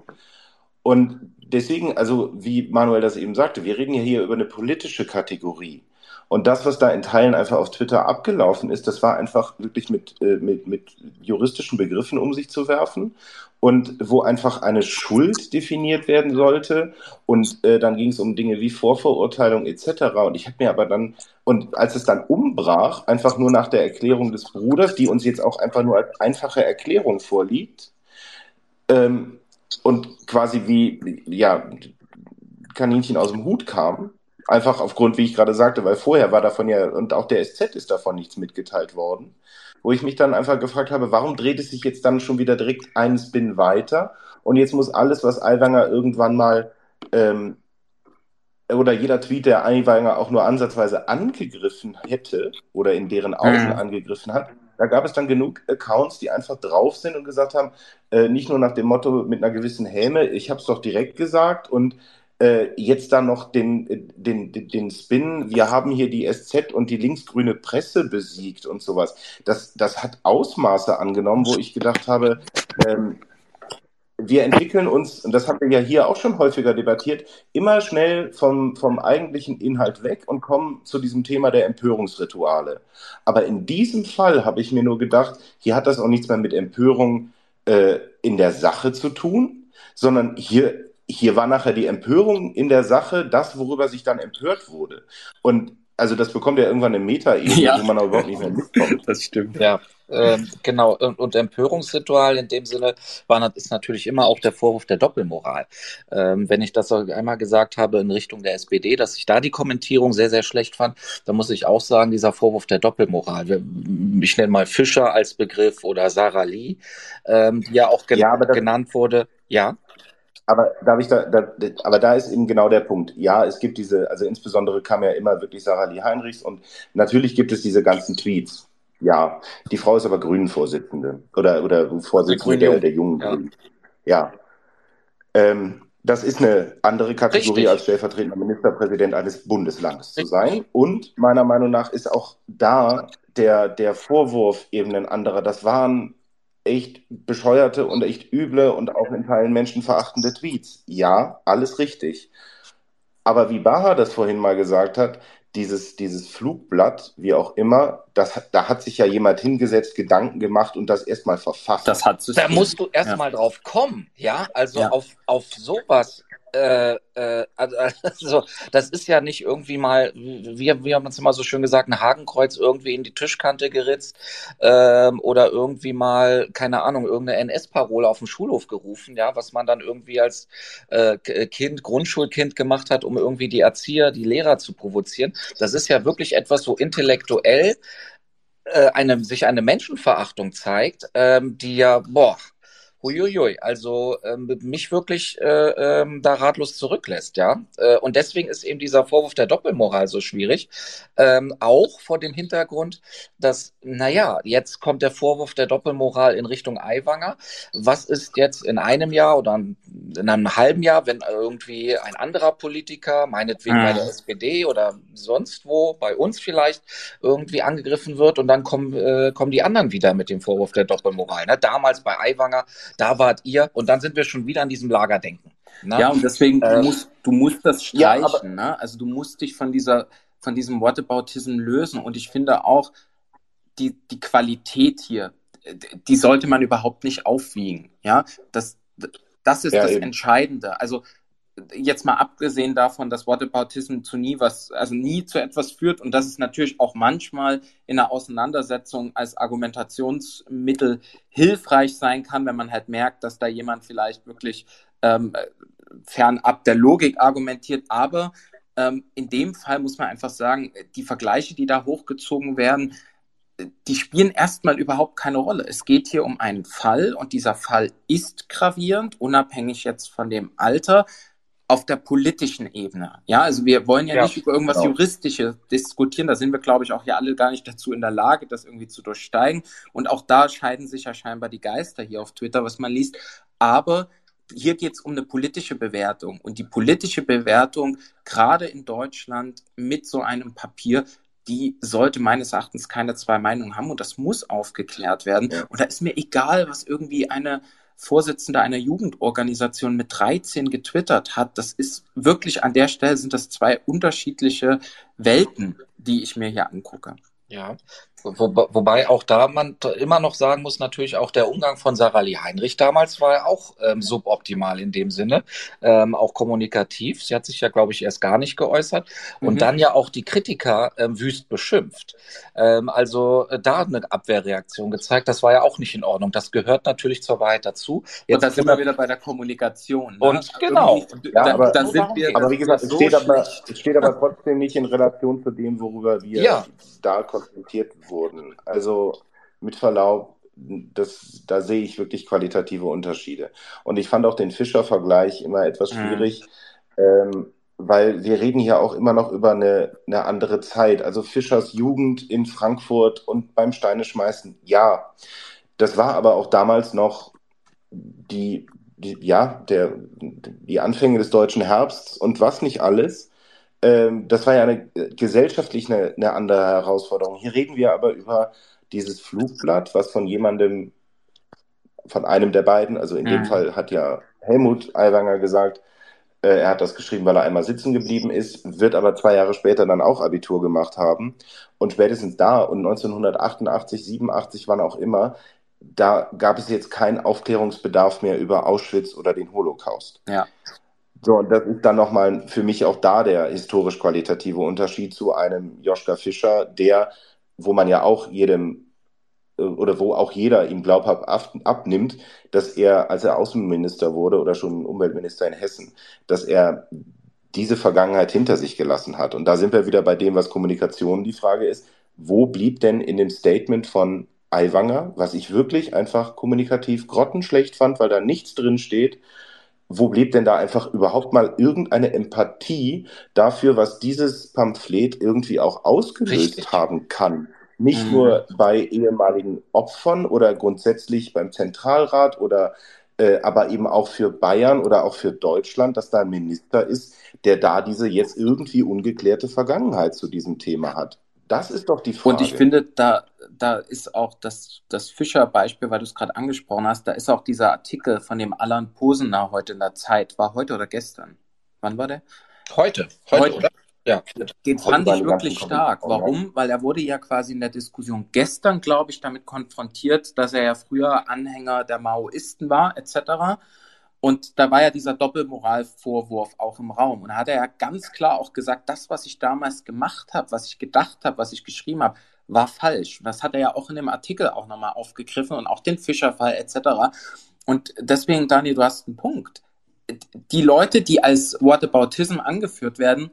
S1: Und deswegen, also wie Manuel das eben sagte, wir reden ja hier über eine politische Kategorie. Und das, was da in Teilen einfach auf Twitter abgelaufen ist, das war einfach wirklich mit, äh, mit, mit juristischen Begriffen um sich zu werfen und wo einfach eine Schuld definiert werden sollte. Und äh, dann ging es um Dinge wie Vorverurteilung etc. Und ich habe mir aber dann, und als es dann umbrach, einfach nur nach der Erklärung des Bruders, die uns jetzt auch einfach nur als einfache Erklärung vorliegt, ähm, und quasi wie, ja, Kaninchen aus dem Hut kam, Einfach aufgrund, wie ich gerade sagte, weil vorher war davon ja, und auch der SZ ist davon nichts mitgeteilt worden, wo ich mich dann einfach gefragt habe, warum dreht es sich jetzt dann schon wieder direkt einen Spin weiter? Und jetzt muss alles, was Aiwanger irgendwann mal, ähm, oder jeder Tweet, der Aiwanger auch nur ansatzweise angegriffen hätte oder in deren Augen mhm. angegriffen hat, da gab es dann genug Accounts, die einfach drauf sind und gesagt haben, äh, nicht nur nach dem Motto mit einer gewissen Häme, ich habe es doch direkt gesagt und äh, jetzt dann noch den, den, den Spin, wir haben hier die SZ und die linksgrüne Presse besiegt und sowas. Das, das hat Ausmaße angenommen, wo ich gedacht habe, ähm, wir entwickeln uns, und das haben wir ja hier auch schon häufiger debattiert, immer schnell vom, vom eigentlichen Inhalt weg und kommen zu diesem Thema der Empörungsrituale. Aber in diesem Fall habe ich mir nur gedacht, hier hat das auch nichts mehr mit Empörung äh, in der Sache zu tun, sondern hier hier war nachher die Empörung in der Sache das, worüber sich dann empört wurde. Und also das bekommt ja irgendwann eine Meta-Ebene, ja. wo man aber überhaupt nicht mehr mitkommt.
S3: Das stimmt. Ja, ähm, genau. Und, und, Empörungsritual in dem Sinne war, ist natürlich immer auch der Vorwurf der Doppelmoral. Ähm, wenn ich das einmal gesagt habe in Richtung der SPD, dass ich da die Kommentierung sehr, sehr schlecht fand, dann muss ich auch sagen, dieser Vorwurf der Doppelmoral. Ich nenne mal Fischer als Begriff oder Sarah Lee, ähm, die ja auch gen ja, genannt wurde. Ja.
S1: Aber darf ich da, da, aber da ist eben genau der Punkt. Ja, es gibt diese, also insbesondere kam ja immer wirklich Sarah Lee Heinrichs und natürlich gibt es diese ganzen Tweets. Ja, die Frau ist aber Grünen-Vorsitzende oder, oder Vorsitzende der, der, der jungen ja. Grünen. Ja. Ähm, das ist eine andere Kategorie Richtig. als stellvertretender Ministerpräsident eines Bundeslandes zu sein. Und meiner Meinung nach ist auch da der, der Vorwurf eben ein anderer. Das waren echt bescheuerte und echt üble und auch in Teilen menschenverachtende Tweets. Ja, alles richtig. Aber wie Baha das vorhin mal gesagt hat, dieses, dieses Flugblatt, wie auch immer, das, da hat sich ja jemand hingesetzt, Gedanken gemacht und das erstmal verfasst.
S3: Das hat Da musst du erstmal ja. drauf kommen, ja? Also ja. Auf, auf sowas äh, äh, also, [LAUGHS] also das ist ja nicht irgendwie mal, wie, wie haben es immer so schön gesagt, ein Hakenkreuz irgendwie in die Tischkante geritzt ähm, oder irgendwie mal, keine Ahnung, irgendeine NS-Parole auf dem Schulhof gerufen, ja, was man dann irgendwie als äh, Kind, Grundschulkind gemacht hat, um irgendwie die Erzieher, die Lehrer zu provozieren. Das ist ja wirklich etwas so intellektuell äh, eine, sich eine Menschenverachtung zeigt, ähm, die ja, boah, huiuiui, also ähm, mich wirklich äh, ähm, da ratlos zurücklässt, ja. Äh, und deswegen ist eben dieser Vorwurf der Doppelmoral so schwierig. Ähm, auch vor dem Hintergrund, dass, naja, jetzt kommt der Vorwurf der Doppelmoral in Richtung Aiwanger. Was ist jetzt in einem Jahr oder in einem halben Jahr, wenn irgendwie ein anderer Politiker, meinetwegen mhm. bei der SPD oder sonst wo, bei uns vielleicht, irgendwie angegriffen wird und dann kommen, äh, kommen die anderen wieder mit dem Vorwurf der Doppelmoral. Ne? Damals bei Aiwanger da wart ihr und dann sind wir schon wieder an diesem Lagerdenken.
S2: Ne? Ja, und deswegen, äh, du, musst, du musst das streichen. Ja, aber, ne? Also du musst dich von dieser, von diesem Whataboutism lösen. Und ich finde auch, die, die Qualität hier, die sollte man überhaupt nicht aufwiegen. Ja, das, das ist ja, das eben. Entscheidende. Also jetzt mal abgesehen davon, dass Whataboutism zu nie was, also nie zu etwas führt und dass es natürlich auch manchmal in einer Auseinandersetzung als Argumentationsmittel hilfreich sein kann, wenn man halt merkt, dass da jemand vielleicht wirklich ähm, fernab der Logik argumentiert. Aber ähm, in dem Fall muss man einfach sagen, die Vergleiche, die da hochgezogen werden, die spielen erstmal überhaupt keine Rolle. Es geht hier um einen Fall und dieser Fall ist gravierend, unabhängig jetzt von dem Alter auf der politischen Ebene. Ja, also wir wollen ja, ja nicht über irgendwas genau. Juristisches diskutieren. Da sind wir, glaube ich, auch ja alle gar nicht dazu in der Lage, das irgendwie zu durchsteigen. Und auch da scheiden sich ja scheinbar die Geister hier auf Twitter, was man liest. Aber hier geht es um eine politische Bewertung. Und die politische Bewertung, gerade in Deutschland mit so einem Papier, die sollte meines Erachtens keine zwei Meinungen haben und das muss aufgeklärt werden. Ja. Und da ist mir egal, was irgendwie eine Vorsitzender einer Jugendorganisation mit 13 getwittert hat. Das ist wirklich an der Stelle sind das zwei unterschiedliche Welten, die ich mir hier angucke.
S3: Ja, wo, wobei auch da man immer noch sagen muss, natürlich auch der Umgang von Sarah Lee Heinrich damals war auch ähm, suboptimal in dem Sinne, ähm, auch kommunikativ. Sie hat sich ja, glaube ich, erst gar nicht geäußert und mhm. dann ja auch die Kritiker ähm, wüst beschimpft. Ähm, also äh, da eine Abwehrreaktion gezeigt, das war ja auch nicht in Ordnung. Das gehört natürlich zur Wahrheit dazu.
S2: Jetzt und da sind wir wieder bei der Kommunikation.
S3: Ne? Und genau.
S1: Ja, da, aber, da sind wir, aber wie gesagt, es, steht aber, es steht aber trotzdem nicht in Relation zu dem, worüber wir ja. da konfrontiert wurden. Also mit Verlaub, das, da sehe ich wirklich qualitative Unterschiede. Und ich fand auch den Fischer-Vergleich immer etwas mhm. schwierig, mhm. ähm, weil wir reden hier auch immer noch über eine, eine andere Zeit. Also Fischers Jugend in Frankfurt und beim Steine schmeißen, ja. Das war aber auch damals noch die, die ja, der, die Anfänge des deutschen Herbsts und was nicht alles ähm, das war ja eine, gesellschaftlich eine, eine andere Herausforderung. Hier reden wir aber über dieses Flugblatt, was von jemandem, von einem der beiden, also in mhm. dem Fall hat ja Helmut Aiwanger gesagt, äh, er hat das geschrieben, weil er einmal sitzen geblieben ist, wird aber zwei Jahre später dann auch Abitur gemacht haben. Und spätestens da und 1988, 87, wann auch immer, da gab es jetzt keinen Aufklärungsbedarf mehr über Auschwitz oder den Holocaust.
S2: Ja.
S1: So, und das ist dann nochmal für mich auch da der historisch-qualitative Unterschied zu einem Joschka Fischer, der, wo man ja auch jedem äh, oder wo auch jeder ihm glaubhaft abnimmt, dass er, als er Außenminister wurde oder schon Umweltminister in Hessen, dass er diese Vergangenheit hinter sich gelassen hat. Und da sind wir wieder bei dem, was Kommunikation die Frage ist. Wo blieb denn in dem Statement von Aiwanger, was ich wirklich einfach kommunikativ grottenschlecht fand, weil da nichts drin steht, wo blieb denn da einfach überhaupt mal irgendeine Empathie dafür, was dieses Pamphlet irgendwie auch ausgelöst Richtig. haben kann? Nicht mhm. nur bei ehemaligen Opfern oder grundsätzlich beim Zentralrat oder äh, aber eben auch für Bayern oder auch für Deutschland, dass da ein Minister ist, der da diese jetzt irgendwie ungeklärte Vergangenheit zu diesem Thema hat. Das ist doch die Frage.
S2: Und ich finde, da, da ist auch das, das Fischer-Beispiel, weil du es gerade angesprochen hast, da ist auch dieser Artikel von dem Alan Posener heute in der Zeit. War heute oder gestern? Wann war der?
S3: Heute.
S2: Heute, heute. oder? Ja. Den fand ich wirklich stark. Warum? Weil er wurde ja quasi in der Diskussion gestern, glaube ich, damit konfrontiert, dass er ja früher Anhänger der Maoisten war, etc. Und da war ja dieser Doppelmoralvorwurf auch im Raum. Und da hat er ja ganz klar auch gesagt, das, was ich damals gemacht habe, was ich gedacht habe, was ich geschrieben habe, war falsch. Das hat er ja auch in dem Artikel auch nochmal aufgegriffen und auch den Fischerfall etc. Und deswegen, Daniel, du hast einen Punkt. Die Leute, die als Whataboutism angeführt werden,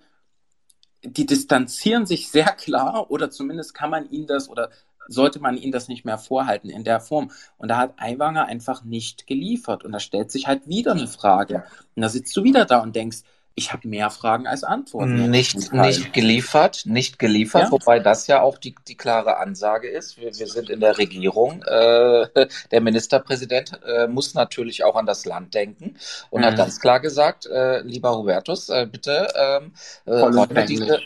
S2: die distanzieren sich sehr klar oder zumindest kann man ihnen das oder sollte man ihnen das nicht mehr vorhalten in der Form. Und da hat Aiwanger einfach nicht geliefert. Und da stellt sich halt wieder eine Frage. Und da sitzt du wieder da und denkst, ich habe mehr Fragen als Antworten.
S3: Nicht, nicht geliefert, nicht geliefert, ja? wobei das ja auch die, die klare Ansage ist. Wir, wir sind in der Regierung. Äh, [LAUGHS] der Ministerpräsident äh, muss natürlich auch an das Land denken und mhm. hat ganz klar gesagt, äh, lieber Hubertus, äh, bitte ähm, äh, räume diese,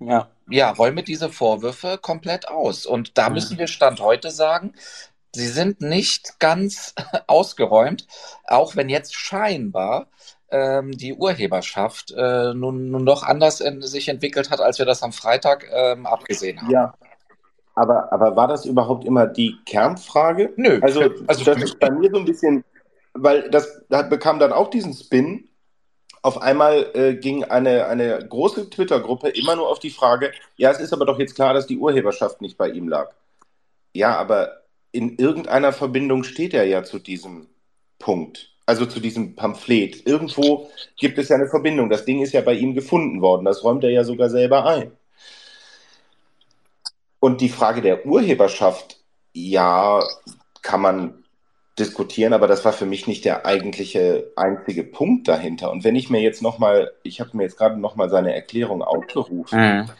S3: ja. ja, räume diese Vorwürfe komplett aus. Und da müssen wir Stand heute sagen, sie sind nicht ganz [LAUGHS] ausgeräumt, auch wenn jetzt scheinbar ähm, die Urheberschaft äh, nun, nun doch anders in, sich entwickelt hat, als wir das am Freitag ähm, abgesehen haben.
S1: Ja. Aber, aber war das überhaupt immer die Kernfrage?
S3: Nö.
S1: Also, also das ist bei mir so ein bisschen, weil das, das bekam dann auch diesen Spin. Auf einmal äh, ging eine, eine große Twitter-Gruppe immer nur auf die Frage, ja, es ist aber doch jetzt klar, dass die Urheberschaft nicht bei ihm lag. Ja, aber in irgendeiner Verbindung steht er ja zu diesem Punkt also zu diesem Pamphlet. Irgendwo gibt es ja eine Verbindung. Das Ding ist ja bei ihm gefunden worden. Das räumt er ja sogar selber ein. Und die Frage der Urheberschaft, ja, kann man diskutieren, aber das war für mich nicht der eigentliche einzige Punkt dahinter. Und wenn ich mir jetzt nochmal, ich habe mir jetzt gerade nochmal seine Erklärung aufgerufen. Mhm.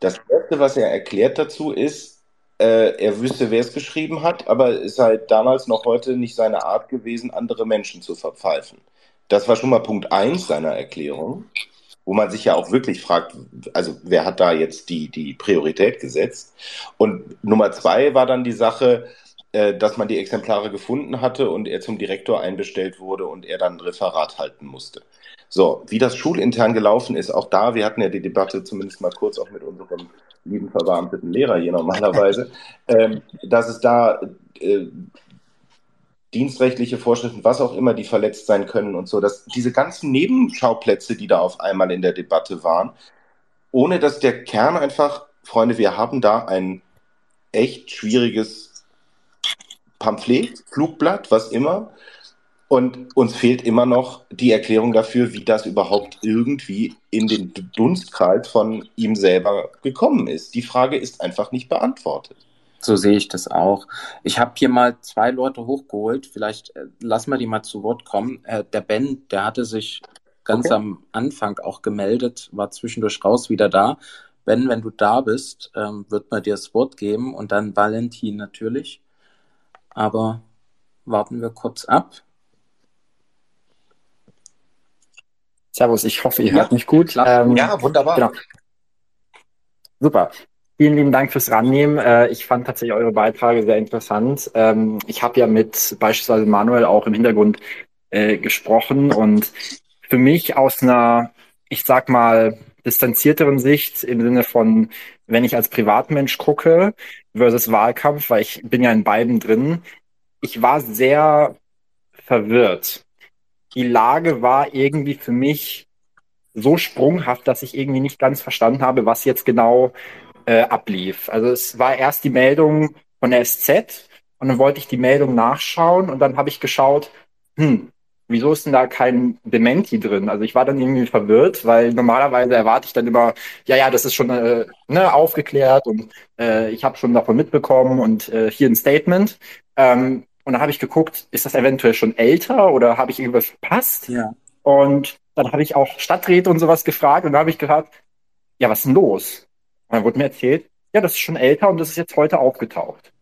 S1: Das erste, was er erklärt dazu ist, äh, er wüsste, wer es geschrieben hat, aber es ist halt damals noch heute nicht seine Art gewesen, andere Menschen zu verpfeifen. Das war schon mal Punkt eins seiner Erklärung, wo man sich ja auch wirklich fragt, also wer hat da jetzt die, die Priorität gesetzt? Und Nummer zwei war dann die Sache, dass man die Exemplare gefunden hatte und er zum Direktor einbestellt wurde und er dann ein Referat halten musste. So, wie das schulintern gelaufen ist, auch da, wir hatten ja die Debatte zumindest mal kurz auch mit unserem lieben verbeamteten Lehrer hier normalerweise, [LAUGHS] ähm, dass es da äh, dienstrechtliche Vorschriften, was auch immer, die verletzt sein können und so, dass diese ganzen Nebenschauplätze, die da auf einmal in der Debatte waren, ohne dass der Kern einfach, Freunde, wir haben da ein echt schwieriges Pamphlet, Flugblatt, was immer, und uns fehlt immer noch die Erklärung dafür, wie das überhaupt irgendwie in den Dunstkreis von ihm selber gekommen ist. Die Frage ist einfach nicht beantwortet.
S2: So sehe ich das auch. Ich habe hier mal zwei Leute hochgeholt. Vielleicht äh, lassen wir die mal zu Wort kommen. Äh, der Ben, der hatte sich ganz okay. am Anfang auch gemeldet, war zwischendurch raus wieder da. Ben, wenn du da bist, ähm, wird man dir das Wort geben und dann Valentin natürlich. Aber warten wir kurz ab.
S4: Servus, ich hoffe, ihr ja, hört mich gut.
S3: Ähm, ja, wunderbar. Genau.
S4: Super. Vielen lieben Dank fürs Rannehmen. Äh, ich fand tatsächlich eure Beiträge sehr interessant. Ähm, ich habe ja mit beispielsweise Manuel auch im Hintergrund äh, gesprochen und für mich aus einer, ich sag mal, distanzierteren Sicht im Sinne von, wenn ich als Privatmensch gucke versus Wahlkampf, weil ich bin ja in beiden drin, ich war sehr verwirrt die Lage war irgendwie für mich so sprunghaft, dass ich irgendwie nicht ganz verstanden habe, was jetzt genau äh, ablief. Also es war erst die Meldung von der SZ und dann wollte ich die Meldung nachschauen und dann habe ich geschaut, hm, wieso ist denn da kein Dementi drin? Also ich war dann irgendwie verwirrt, weil normalerweise erwarte ich dann immer, ja, ja, das ist schon äh, ne, aufgeklärt und äh, ich habe schon davon mitbekommen und äh, hier ein Statement. Ähm, und dann habe ich geguckt, ist das eventuell schon älter oder habe ich irgendwas verpasst? Ja. Und dann habe ich auch Stadträte und sowas gefragt und dann habe ich gefragt, ja, was ist denn los? Und dann wurde mir erzählt, ja, das ist schon älter und das ist jetzt heute aufgetaucht.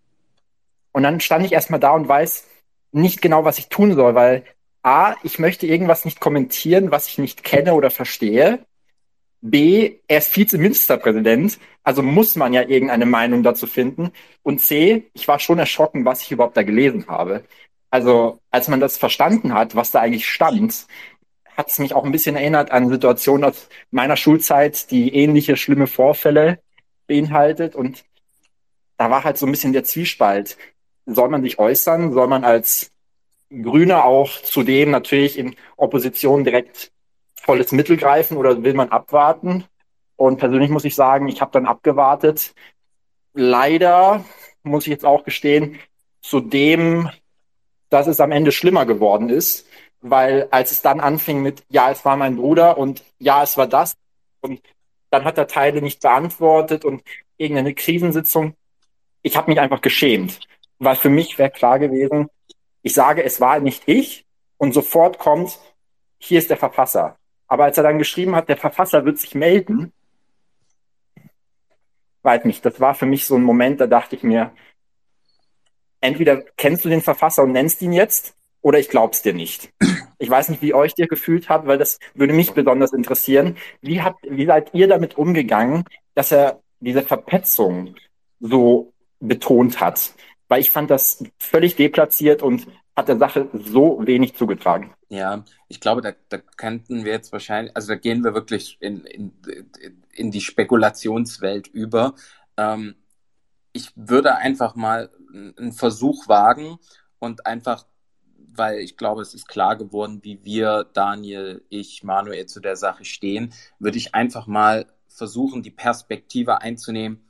S4: Und dann stand ich erstmal da und weiß nicht genau, was ich tun soll, weil A, ich möchte irgendwas nicht kommentieren, was ich nicht kenne oder verstehe. B, er ist Vizeministerpräsident, also muss man ja irgendeine Meinung dazu finden. Und C, ich war schon erschrocken, was ich überhaupt da gelesen habe. Also als man das verstanden hat, was da eigentlich stand, hat es mich auch ein bisschen erinnert an Situationen aus meiner Schulzeit, die ähnliche schlimme Vorfälle beinhaltet. Und da war halt so ein bisschen der Zwiespalt. Soll man sich äußern? Soll man als Grüne auch zudem natürlich in Opposition direkt volles Mittel greifen oder will man abwarten? Und persönlich muss ich sagen, ich habe dann abgewartet. Leider muss ich jetzt auch gestehen, zu dem, dass es am Ende schlimmer geworden ist, weil als es dann anfing mit, ja, es war mein Bruder und ja, es war das und dann hat er Teile nicht beantwortet und irgendeine Krisensitzung. Ich habe mich einfach geschämt, weil für mich wäre klar gewesen, ich sage, es war nicht ich und sofort kommt, hier ist der Verfasser. Aber als er dann geschrieben hat, der Verfasser wird sich melden, weiß nicht, das war für mich so ein Moment, da dachte ich mir, entweder kennst du den Verfasser und nennst ihn jetzt, oder ich glaub's dir nicht. Ich weiß nicht, wie euch dir gefühlt habt, weil das würde mich besonders interessieren. Wie habt, wie seid ihr damit umgegangen, dass er diese Verpetzung so betont hat? Weil ich fand das völlig deplatziert und hat der Sache so wenig zugetragen.
S2: Ja, ich glaube, da, da könnten wir jetzt wahrscheinlich, also da gehen wir wirklich in, in, in die Spekulationswelt über. Ähm, ich würde einfach mal einen Versuch wagen und einfach, weil ich glaube, es ist klar geworden, wie wir, Daniel, ich, Manuel zu der Sache stehen, würde ich einfach mal versuchen, die Perspektive einzunehmen,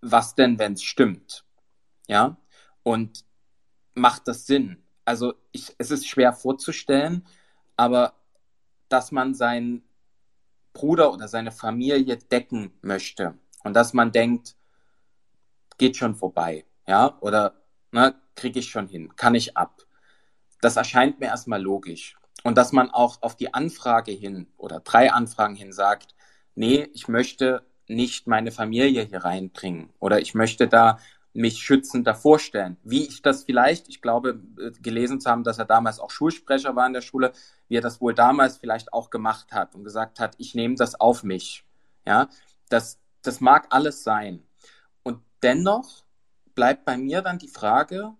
S2: was denn, wenn es stimmt? Ja, und macht das Sinn? Also ich, es ist schwer vorzustellen, aber dass man seinen Bruder oder seine Familie decken möchte und dass man denkt, geht schon vorbei, ja, oder ne, kriege ich schon hin, kann ich ab. Das erscheint mir erstmal logisch. Und dass man auch auf die Anfrage hin oder drei Anfragen hin sagt, nee, ich möchte nicht meine Familie hier reinbringen oder ich möchte da mich schützend davor stellen. Wie ich das vielleicht, ich glaube, äh, gelesen zu haben, dass er damals auch Schulsprecher war in der Schule, wie er das wohl damals vielleicht auch gemacht hat und gesagt hat, ich nehme das auf mich. Ja, das, das mag alles sein. Und dennoch bleibt bei mir dann die Frage,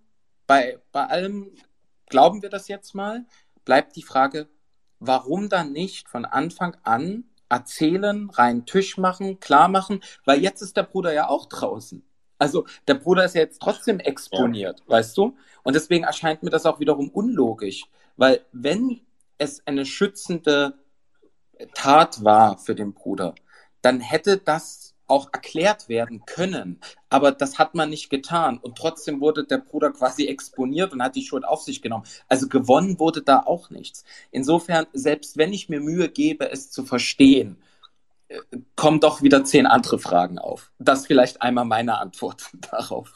S2: bei, bei allem glauben wir das jetzt mal, bleibt die Frage, warum dann nicht von Anfang an erzählen, rein Tisch machen, klar machen, weil jetzt ist der Bruder ja auch draußen. Also der Bruder ist ja jetzt trotzdem exponiert, ja. weißt du? Und deswegen erscheint mir das auch wiederum unlogisch, weil wenn es eine schützende Tat war für den Bruder, dann hätte das auch erklärt werden können. Aber das hat man nicht getan. Und trotzdem wurde der Bruder quasi exponiert und hat die Schuld auf sich genommen. Also gewonnen wurde da auch nichts. Insofern, selbst wenn ich mir Mühe gebe, es zu verstehen, kommen doch wieder zehn andere Fragen auf. Das vielleicht einmal meine Antwort [LAUGHS] darauf.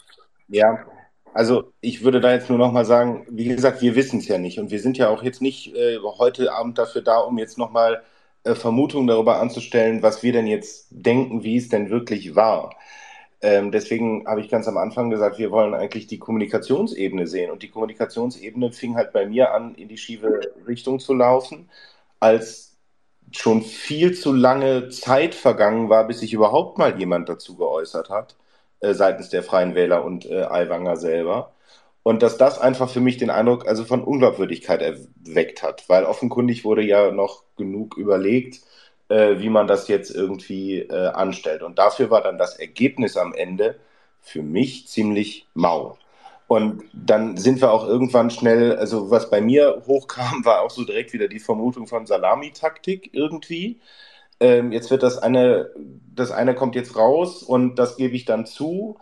S1: Ja, also ich würde da jetzt nur noch mal sagen, wie gesagt, wir wissen es ja nicht und wir sind ja auch jetzt nicht äh, heute Abend dafür da, um jetzt noch mal äh, Vermutungen darüber anzustellen, was wir denn jetzt denken, wie es denn wirklich war. Ähm, deswegen habe ich ganz am Anfang gesagt, wir wollen eigentlich die Kommunikationsebene sehen. Und die Kommunikationsebene fing halt bei mir an, in die schiefe Richtung zu laufen, als schon viel zu lange Zeit vergangen war, bis sich überhaupt mal jemand dazu geäußert hat, äh, seitens der Freien Wähler und äh, Aiwanger selber. Und dass das einfach für mich den Eindruck also von Unglaubwürdigkeit erweckt hat, weil offenkundig wurde ja noch genug überlegt, äh, wie man das jetzt irgendwie äh, anstellt. Und dafür war dann das Ergebnis am Ende für mich ziemlich mau. Und dann sind wir auch irgendwann schnell, also was bei mir hochkam, [LAUGHS] war auch so direkt wieder die Vermutung von Salamitaktik irgendwie. Ähm, jetzt wird das eine, das eine kommt jetzt raus und das gebe ich dann zu.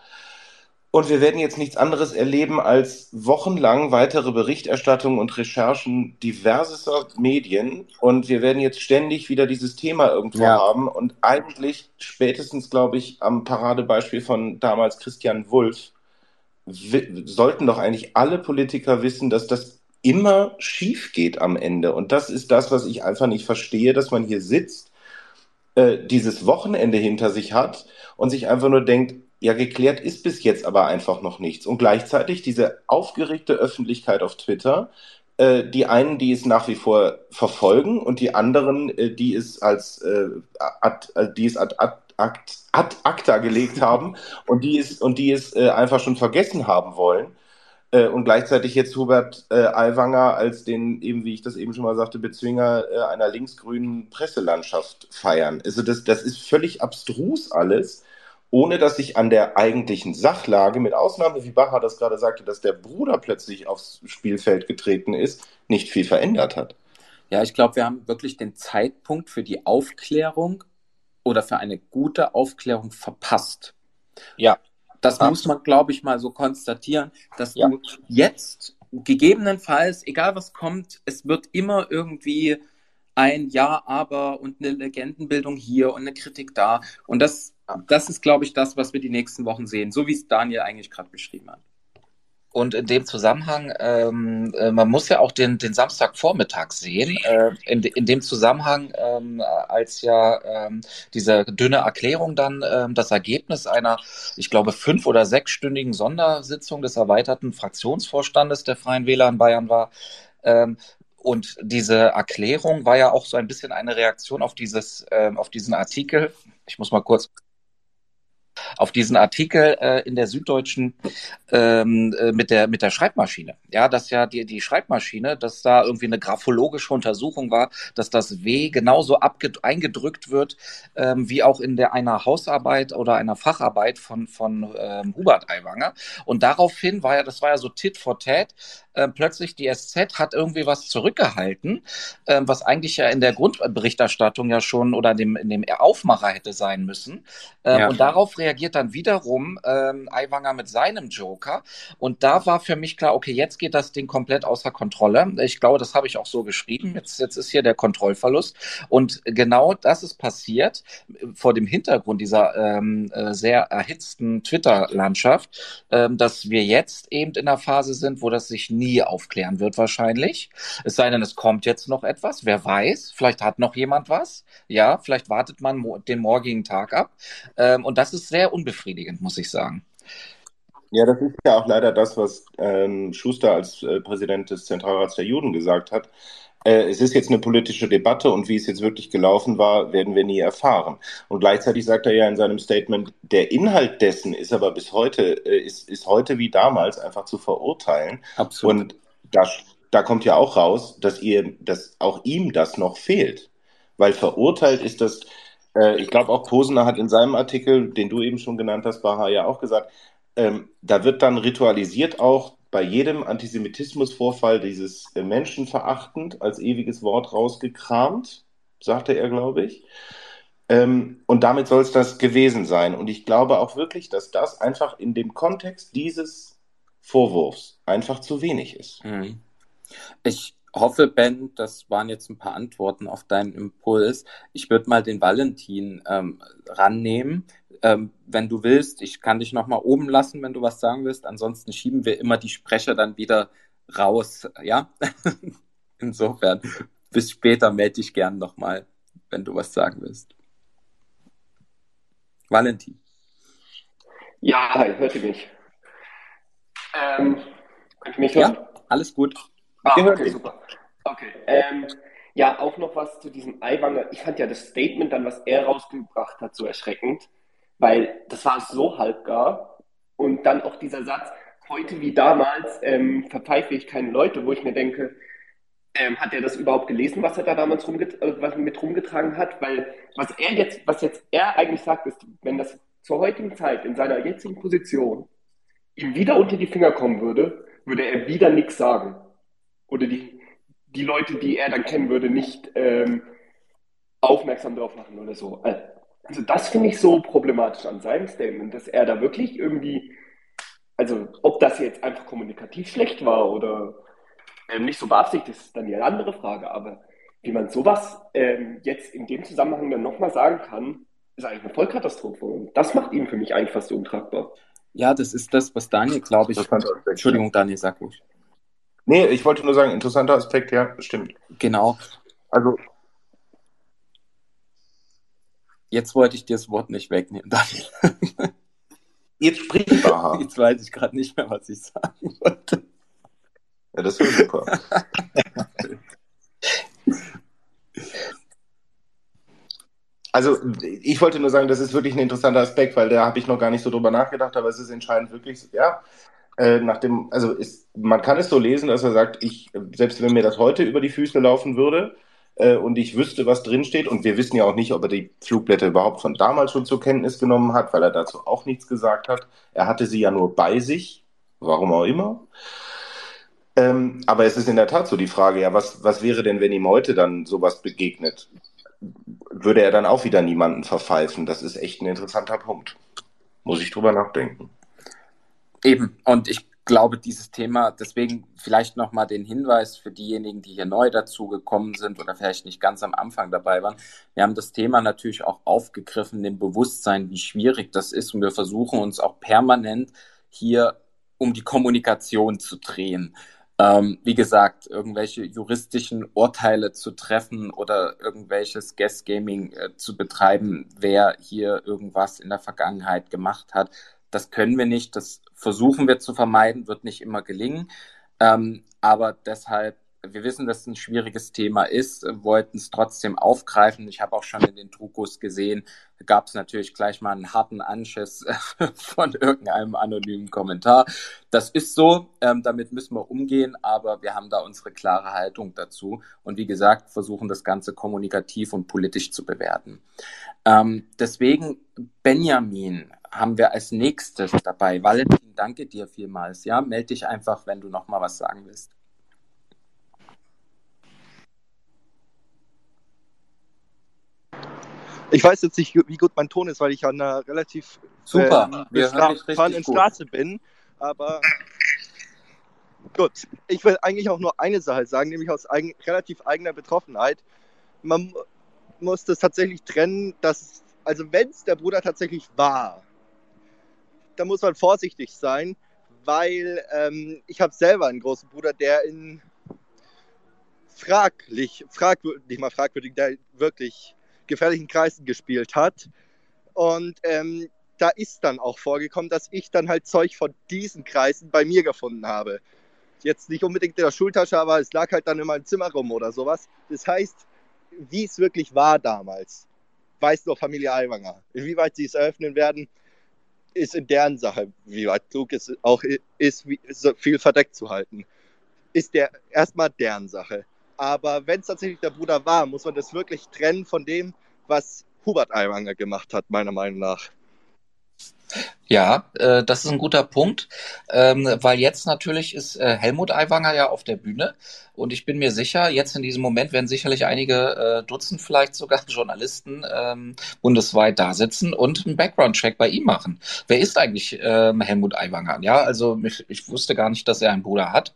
S1: Und wir werden jetzt nichts anderes erleben als wochenlang weitere Berichterstattung und Recherchen diverser Medien. Und wir werden jetzt ständig wieder dieses Thema irgendwo ja. haben. Und eigentlich spätestens, glaube ich, am Paradebeispiel von damals Christian Wulff, sollten doch eigentlich alle Politiker wissen, dass das immer schief geht am Ende. Und das ist das, was ich einfach nicht verstehe, dass man hier sitzt, äh, dieses Wochenende hinter sich hat und sich einfach nur denkt, ja, geklärt ist bis jetzt aber einfach noch nichts. Und gleichzeitig diese aufgeregte Öffentlichkeit auf Twitter, äh, die einen, die es nach wie vor verfolgen und die anderen, äh, die es als äh, ad, äh, die es ad, ad, ad, ad acta gelegt haben [LAUGHS] und die es, und die es äh, einfach schon vergessen haben wollen. Äh, und gleichzeitig jetzt Hubert äh, Aiwanger als den, eben wie ich das eben schon mal sagte, Bezwinger äh, einer linksgrünen Presselandschaft feiern. Also das, das ist völlig abstrus alles ohne dass sich an der eigentlichen Sachlage, mit Ausnahme, wie Bacher das gerade sagte, dass der Bruder plötzlich aufs Spielfeld getreten ist, nicht viel verändert hat.
S2: Ja, ich glaube, wir haben wirklich den Zeitpunkt für die Aufklärung oder für eine gute Aufklärung verpasst. Ja. Das muss man, glaube ich, mal so konstatieren, dass ja. du jetzt gegebenenfalls, egal was kommt, es wird immer irgendwie ein Ja, aber und eine Legendenbildung hier und eine Kritik da. Und das das ist, glaube ich, das, was wir die nächsten Wochen sehen, so wie es Daniel eigentlich gerade beschrieben hat.
S3: Und in dem Zusammenhang, ähm, äh, man muss ja auch den, den Samstagvormittag sehen. Äh, in, in dem Zusammenhang, ähm, als ja ähm, diese dünne Erklärung dann ähm, das Ergebnis einer, ich glaube, fünf- oder sechsstündigen Sondersitzung des erweiterten Fraktionsvorstandes der Freien Wähler in Bayern war, ähm, und diese Erklärung war ja auch so ein bisschen eine Reaktion auf dieses, äh, auf diesen Artikel. Ich muss mal kurz auf diesen Artikel äh, in der Süddeutschen ähm, äh, mit der mit der Schreibmaschine. Ja, dass ja die die Schreibmaschine, dass da irgendwie eine graphologische Untersuchung war, dass das W genauso eingedrückt wird ähm, wie auch in der einer Hausarbeit oder einer Facharbeit von von ähm, Hubert Aiwanger. Und daraufhin war ja das war ja so Tit for Tat. Äh, plötzlich die SZ hat irgendwie was zurückgehalten, äh, was eigentlich ja in der Grundberichterstattung ja schon oder in dem, in dem Aufmacher hätte sein müssen. Äh, ja. Und darauf reagiert dann wiederum ähm, Aiwanger mit seinem Joker. Und da war für mich klar, okay, jetzt geht das Ding komplett außer Kontrolle. Ich glaube, das habe ich auch so geschrieben. Jetzt, jetzt ist hier der Kontrollverlust. Und genau das ist passiert vor dem Hintergrund dieser ähm, äh, sehr erhitzten Twitter-Landschaft, ähm, dass wir jetzt eben in der Phase sind, wo das sich nie aufklären wird wahrscheinlich. Es sei denn, es kommt jetzt noch etwas. Wer weiß, vielleicht hat noch jemand was. Ja, vielleicht wartet man den morgigen Tag ab. Ähm, und das ist sehr unbefriedigend, muss ich sagen.
S1: Ja, das ist ja auch leider das, was ähm, Schuster als äh, Präsident des Zentralrats der Juden gesagt hat. Äh, es ist jetzt eine politische Debatte und wie es jetzt wirklich gelaufen war, werden wir nie erfahren. Und gleichzeitig sagt er ja in seinem Statement, der Inhalt dessen ist aber bis heute, äh, ist, ist heute wie damals einfach zu verurteilen.
S2: Absolut.
S1: Und da, da kommt ja auch raus, dass ihr, dass auch ihm das noch fehlt. Weil verurteilt ist das, äh, ich glaube auch Posener hat in seinem Artikel, den du eben schon genannt hast, Baha, ja auch gesagt, ähm, da wird dann ritualisiert auch bei jedem Antisemitismusvorfall dieses äh, Menschenverachtend als ewiges Wort rausgekramt, sagte er, glaube ich. Ähm, und damit soll es das gewesen sein. Und ich glaube auch wirklich, dass das einfach in dem Kontext dieses Vorwurfs einfach zu wenig ist.
S2: Mhm. Ich hoffe, Ben, das waren jetzt ein paar Antworten auf deinen Impuls. Ich würde mal den Valentin ähm, rannehmen. Ähm, wenn du willst, ich kann dich noch mal oben lassen, wenn du was sagen willst. Ansonsten schieben wir immer die Sprecher dann wieder raus. Ja, [LAUGHS] insofern bis später melde dich gern noch mal, wenn du was sagen willst. Valentin.
S5: Ja, hi, hört ihr mich? Ähm, könnt ihr mich hören?
S2: Ja, alles gut.
S5: Ah, okay, super. Okay. Ähm, ja, auch noch was zu diesem Eiwanger. Ich fand ja das Statement dann, was er rausgebracht hat, so erschreckend, weil das war so halbgar. Und dann auch dieser Satz, heute wie damals ähm, verpfeife ich keine Leute, wo ich mir denke, ähm, hat er das überhaupt gelesen, was er da damals rumget äh, was mit rumgetragen hat? Weil was er jetzt, was jetzt er eigentlich sagt, ist, wenn das zur heutigen Zeit in seiner jetzigen Position ihm wieder unter die Finger kommen würde, würde er wieder nichts sagen oder die, die Leute, die er dann kennen würde, nicht ähm, aufmerksam drauf machen oder so. Also das finde ich so problematisch an seinem Statement, dass er da wirklich irgendwie, also ob das jetzt einfach kommunikativ schlecht war oder ähm, nicht so beabsichtigt, ist dann die andere Frage, aber wie man sowas ähm, jetzt in dem Zusammenhang dann nochmal sagen kann, ist eigentlich eine Vollkatastrophe. Und das macht ihn für mich eigentlich fast untragbar.
S2: Ja, das ist das, was Daniel, glaube ich. Entschuldigung, Daniel, sag ruhig.
S1: Nee, ich wollte nur sagen, interessanter Aspekt, ja, stimmt.
S2: Genau. Also. Jetzt wollte ich dir das Wort nicht wegnehmen, Daniel. [LAUGHS]
S1: Jetzt spricht Baha.
S2: Jetzt weiß ich gerade nicht mehr, was ich sagen wollte.
S1: Ja, das wäre super. [LAUGHS] Also ich wollte nur sagen, das ist wirklich ein interessanter Aspekt, weil da habe ich noch gar nicht so drüber nachgedacht, aber es ist entscheidend wirklich, ja, äh, nach dem, also ist, man kann es so lesen, dass er sagt, ich, selbst wenn mir das heute über die Füße laufen würde äh, und ich wüsste, was drinsteht, und wir wissen ja auch nicht, ob er die Flugblätter überhaupt von damals schon zur Kenntnis genommen hat, weil er dazu auch nichts gesagt hat. Er hatte sie ja nur bei sich, warum auch immer. Ähm, aber es ist in der Tat so die Frage, ja, was, was wäre denn, wenn ihm heute dann sowas begegnet? Würde er dann auch wieder niemanden verpfeifen? Das ist echt ein interessanter Punkt. Muss ich drüber nachdenken.
S2: Eben, und ich glaube, dieses Thema, deswegen vielleicht nochmal den Hinweis für diejenigen, die hier neu dazugekommen sind oder vielleicht nicht ganz am Anfang dabei waren. Wir haben das Thema natürlich auch aufgegriffen, dem Bewusstsein, wie schwierig das ist. Und wir versuchen uns auch permanent hier um die Kommunikation zu drehen. Ähm, wie gesagt, irgendwelche juristischen Urteile zu treffen oder irgendwelches Guest Gaming äh, zu betreiben, wer hier irgendwas in der Vergangenheit gemacht hat. Das können wir nicht, das versuchen wir zu vermeiden, wird nicht immer gelingen. Ähm, aber deshalb, wir wissen, dass es ein schwieriges Thema ist, wollten es trotzdem aufgreifen. Ich habe auch schon in den Trukos gesehen, gab es natürlich gleich mal einen harten Anschiss [LAUGHS] von irgendeinem anonymen Kommentar. Das ist so, ähm, damit müssen wir umgehen, aber wir haben da unsere klare Haltung dazu und wie gesagt, versuchen das Ganze kommunikativ und politisch zu bewerten. Ähm, deswegen, Benjamin, haben wir als nächstes dabei. Valentin, danke dir vielmals. Ja, melde dich einfach, wenn du noch mal was sagen willst.
S6: Ich weiß jetzt nicht, wie gut mein Ton ist, weil ich an einer relativ
S2: Super,
S6: äh, fahrenden Straße bin. Aber gut, ich will eigentlich auch nur eine Sache sagen, nämlich aus eigen, relativ eigener Betroffenheit. Man muss das tatsächlich trennen, dass, also wenn es der Bruder tatsächlich war, da muss man vorsichtig sein, weil ähm, ich habe selber einen großen Bruder, der in fraglich, fragwürdig, nicht mal fragwürdig, der wirklich gefährlichen Kreisen gespielt hat. Und ähm, da ist dann auch vorgekommen, dass ich dann halt Zeug von diesen Kreisen bei mir gefunden habe. Jetzt nicht unbedingt in der Schultasche, aber es lag halt dann in meinem Zimmer rum oder sowas. Das heißt, wie es wirklich war damals, weiß nur Familie Aiwanger. Inwieweit sie es eröffnen werden, ist in deren Sache. Wie weit klug es auch ist, so viel verdeckt zu halten, ist der erstmal deren Sache. Aber wenn es tatsächlich der Bruder war, muss man das wirklich trennen von dem, was Hubert Aiwanger gemacht hat, meiner Meinung nach.
S3: Ja, äh, das ist ein guter Punkt, ähm, weil jetzt natürlich ist äh, Helmut Aiwanger ja auf der Bühne und ich bin mir sicher, jetzt in diesem Moment werden sicherlich einige äh, Dutzend vielleicht sogar [LAUGHS] Journalisten ähm, bundesweit da sitzen und einen Background-Check bei ihm machen. Wer ist eigentlich ähm, Helmut Aiwanger? Ja, also ich, ich wusste gar nicht, dass er einen Bruder hat.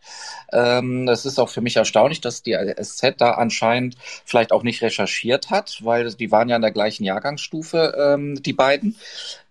S3: Ähm, das ist auch für mich erstaunlich, dass die SZ da anscheinend vielleicht auch nicht recherchiert hat, weil die waren ja in der gleichen Jahrgangsstufe, ähm, die beiden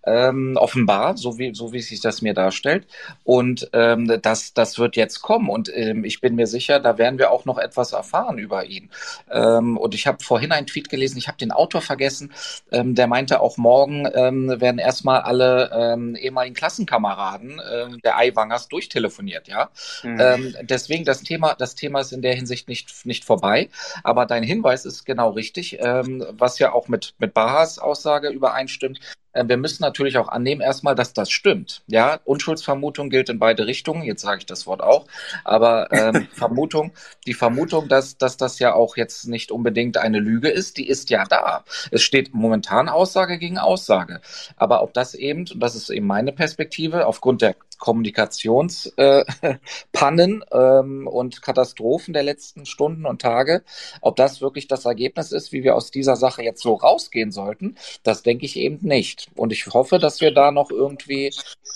S3: ähm, offenbar, so wie, so wie sich das mir darstellt. Und ähm, das, das wird jetzt kommen. Und ähm, ich bin mir sicher, da werden wir auch noch etwas erfahren über ihn. Ähm, und ich habe vorhin einen Tweet gelesen, ich habe den Autor vergessen, ähm, der meinte auch morgen ähm, werden erstmal alle ähm, ehemaligen Klassenkameraden ähm, der Eiwangers durchtelefoniert, ja. Mhm. Ähm, deswegen das Thema, das Thema ist in der Hinsicht nicht, nicht vorbei. Aber dein Hinweis ist genau richtig, ähm, was ja auch mit, mit Bahas Aussage übereinstimmt. Äh, wir müssen natürlich auch annehmen erstmal, dass das stimmt. Ja, Unschuldsvermutung gilt in beide Richtungen. Jetzt sage ich das Wort auch. Aber ähm, [LAUGHS] Vermutung, die Vermutung, dass, dass das ja auch jetzt nicht unbedingt eine Lüge ist, die ist ja da. Es steht momentan Aussage gegen Aussage. Aber ob das eben, und das ist eben meine Perspektive, aufgrund der Kommunikationspannen äh, [LAUGHS] ähm, und Katastrophen der letzten Stunden und Tage. Ob das wirklich das Ergebnis ist, wie wir aus dieser Sache jetzt so rausgehen sollten, das denke ich eben nicht. Und ich hoffe, dass wir da noch irgendwie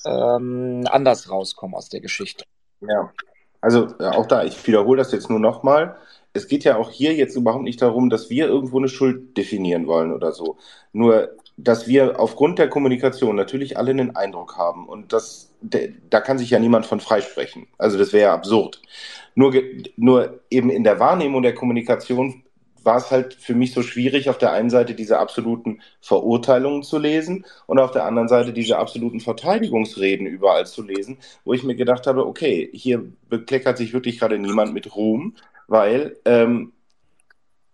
S3: ähm, anders rauskommen aus der Geschichte.
S1: Ja, also äh, auch da, ich wiederhole das jetzt nur nochmal. Es geht ja auch hier jetzt überhaupt nicht darum, dass wir irgendwo eine Schuld definieren wollen oder so. Nur dass wir aufgrund der Kommunikation natürlich alle einen Eindruck haben und das, da kann sich ja niemand von freisprechen. Also das wäre ja absurd. Nur, nur eben in der Wahrnehmung der Kommunikation war es halt für mich so schwierig, auf der einen Seite diese absoluten Verurteilungen zu lesen und auf der anderen Seite diese absoluten Verteidigungsreden überall zu lesen, wo ich mir gedacht habe, okay, hier bekleckert sich wirklich gerade niemand mit Ruhm, weil ähm,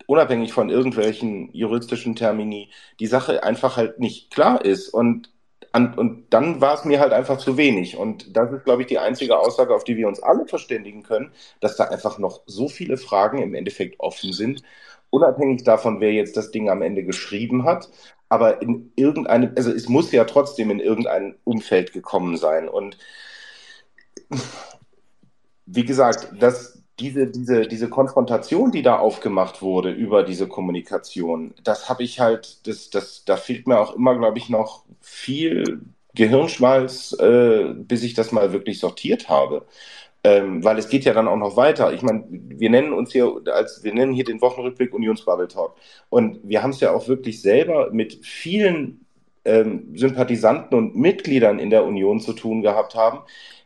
S1: unabhängig von irgendwelchen juristischen Termini, die Sache einfach halt nicht klar ist. Und, an, und dann war es mir halt einfach zu wenig. Und das ist, glaube ich, die einzige Aussage, auf die wir uns alle verständigen können, dass da einfach noch so viele Fragen im Endeffekt offen sind, unabhängig davon, wer jetzt das Ding am Ende geschrieben hat. Aber in irgendeinem, also es muss ja trotzdem in irgendein Umfeld gekommen sein. Und wie gesagt, das, diese, diese, diese Konfrontation, die da aufgemacht wurde über diese Kommunikation, das habe ich halt, das, das, da fehlt mir auch immer, glaube ich, noch viel Gehirnschmalz, äh, bis ich das mal wirklich sortiert habe. Ähm, weil es geht ja dann auch noch weiter. Ich meine, wir nennen uns hier als wir nennen hier den Wochenrückblick Unionsbubble Talk. Und wir haben es ja auch wirklich selber mit vielen ähm, Sympathisanten und Mitgliedern in der Union zu tun gehabt haben,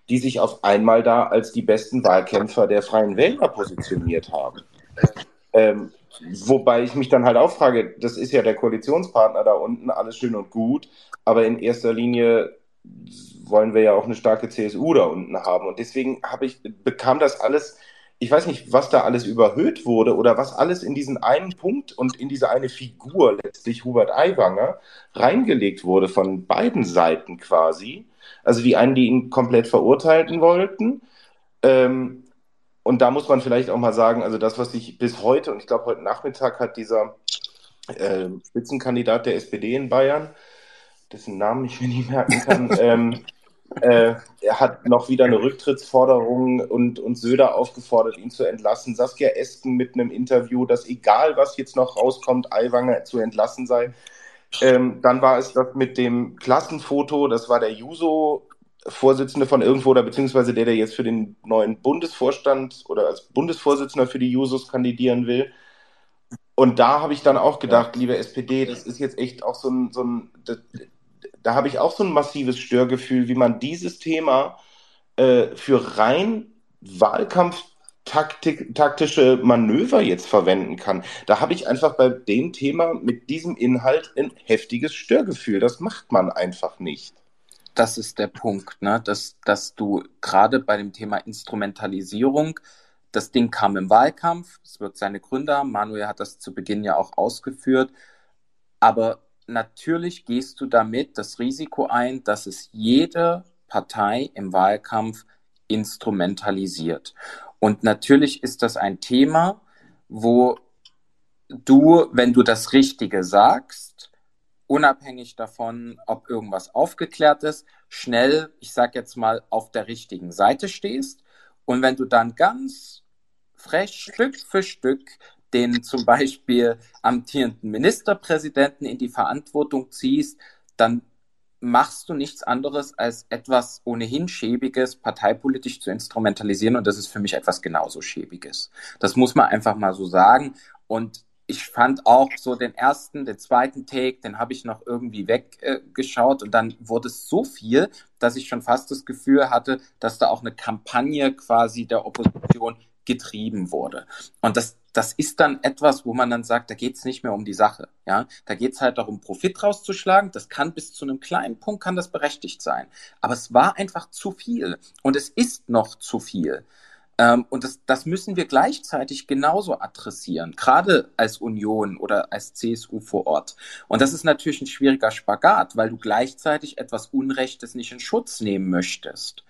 S1: die sich auf einmal da als die besten Wahlkämpfer der Freien Wähler positioniert haben. Ähm, wobei ich mich dann halt auch frage, das ist ja der Koalitionspartner da unten, alles schön und gut, aber in erster Linie wollen wir ja auch eine starke CSU da unten haben. Und deswegen habe ich, bekam das alles, ich weiß nicht, was da alles überhöht wurde oder was alles in diesen einen Punkt und in diese eine Figur letztlich Hubert Aiwanger reingelegt wurde von beiden Seiten quasi also die einen, die ihn komplett verurteilen wollten. Ähm, und da muss man vielleicht auch mal sagen, also das, was sich bis heute, und ich glaube, heute Nachmittag hat dieser äh, Spitzenkandidat der SPD in Bayern, dessen Namen ich mir nicht merken kann, [LAUGHS] ähm, äh, er hat noch wieder eine Rücktrittsforderung und, und Söder aufgefordert, ihn zu entlassen. Saskia Esken mit einem Interview, dass egal was jetzt noch rauskommt, Aiwanger zu entlassen sei. Ähm, dann war es das mit dem Klassenfoto, das war der Juso Vorsitzende von irgendwo oder beziehungsweise der, der jetzt für den neuen Bundesvorstand oder als Bundesvorsitzender für die Jusos kandidieren will. Und da habe ich dann auch gedacht, liebe SPD, das ist jetzt echt auch so ein, so ein da, da habe ich auch so ein massives Störgefühl, wie man dieses Thema äh, für rein Wahlkampf Taktik, taktische Manöver jetzt verwenden kann. Da habe ich einfach bei dem Thema mit diesem Inhalt ein heftiges Störgefühl. Das macht man einfach nicht.
S2: Das ist der Punkt, ne? dass, dass du gerade bei dem Thema Instrumentalisierung, das Ding kam im Wahlkampf, es wird seine Gründe haben, Manuel hat das zu Beginn ja auch ausgeführt, aber natürlich gehst du damit das Risiko ein, dass es jede Partei im Wahlkampf instrumentalisiert. Und natürlich ist das ein Thema, wo du, wenn du das Richtige sagst, unabhängig davon, ob irgendwas aufgeklärt ist, schnell, ich sag jetzt mal, auf der richtigen Seite stehst. Und wenn du dann ganz frech Stück für Stück den zum Beispiel amtierenden Ministerpräsidenten in die Verantwortung ziehst, dann machst du nichts anderes, als etwas ohnehin Schäbiges parteipolitisch zu instrumentalisieren. Und das ist für mich etwas genauso Schäbiges. Das muss man einfach mal so sagen. Und ich fand auch so den ersten, den zweiten Take, den habe ich noch irgendwie weggeschaut äh, und dann wurde es so viel, dass ich schon fast das Gefühl hatte, dass da auch eine Kampagne quasi der Opposition getrieben wurde. Und das, das ist dann etwas, wo man dann sagt, da geht es nicht mehr um die Sache. Ja, da geht es halt darum, Profit rauszuschlagen. Das kann bis zu einem kleinen Punkt kann das berechtigt sein. Aber es war einfach zu viel und es ist noch zu viel. Ähm, und das, das müssen wir gleichzeitig genauso adressieren, gerade als Union oder als CSU vor Ort. Und das ist natürlich ein schwieriger Spagat, weil du gleichzeitig etwas Unrechtes nicht in Schutz nehmen möchtest.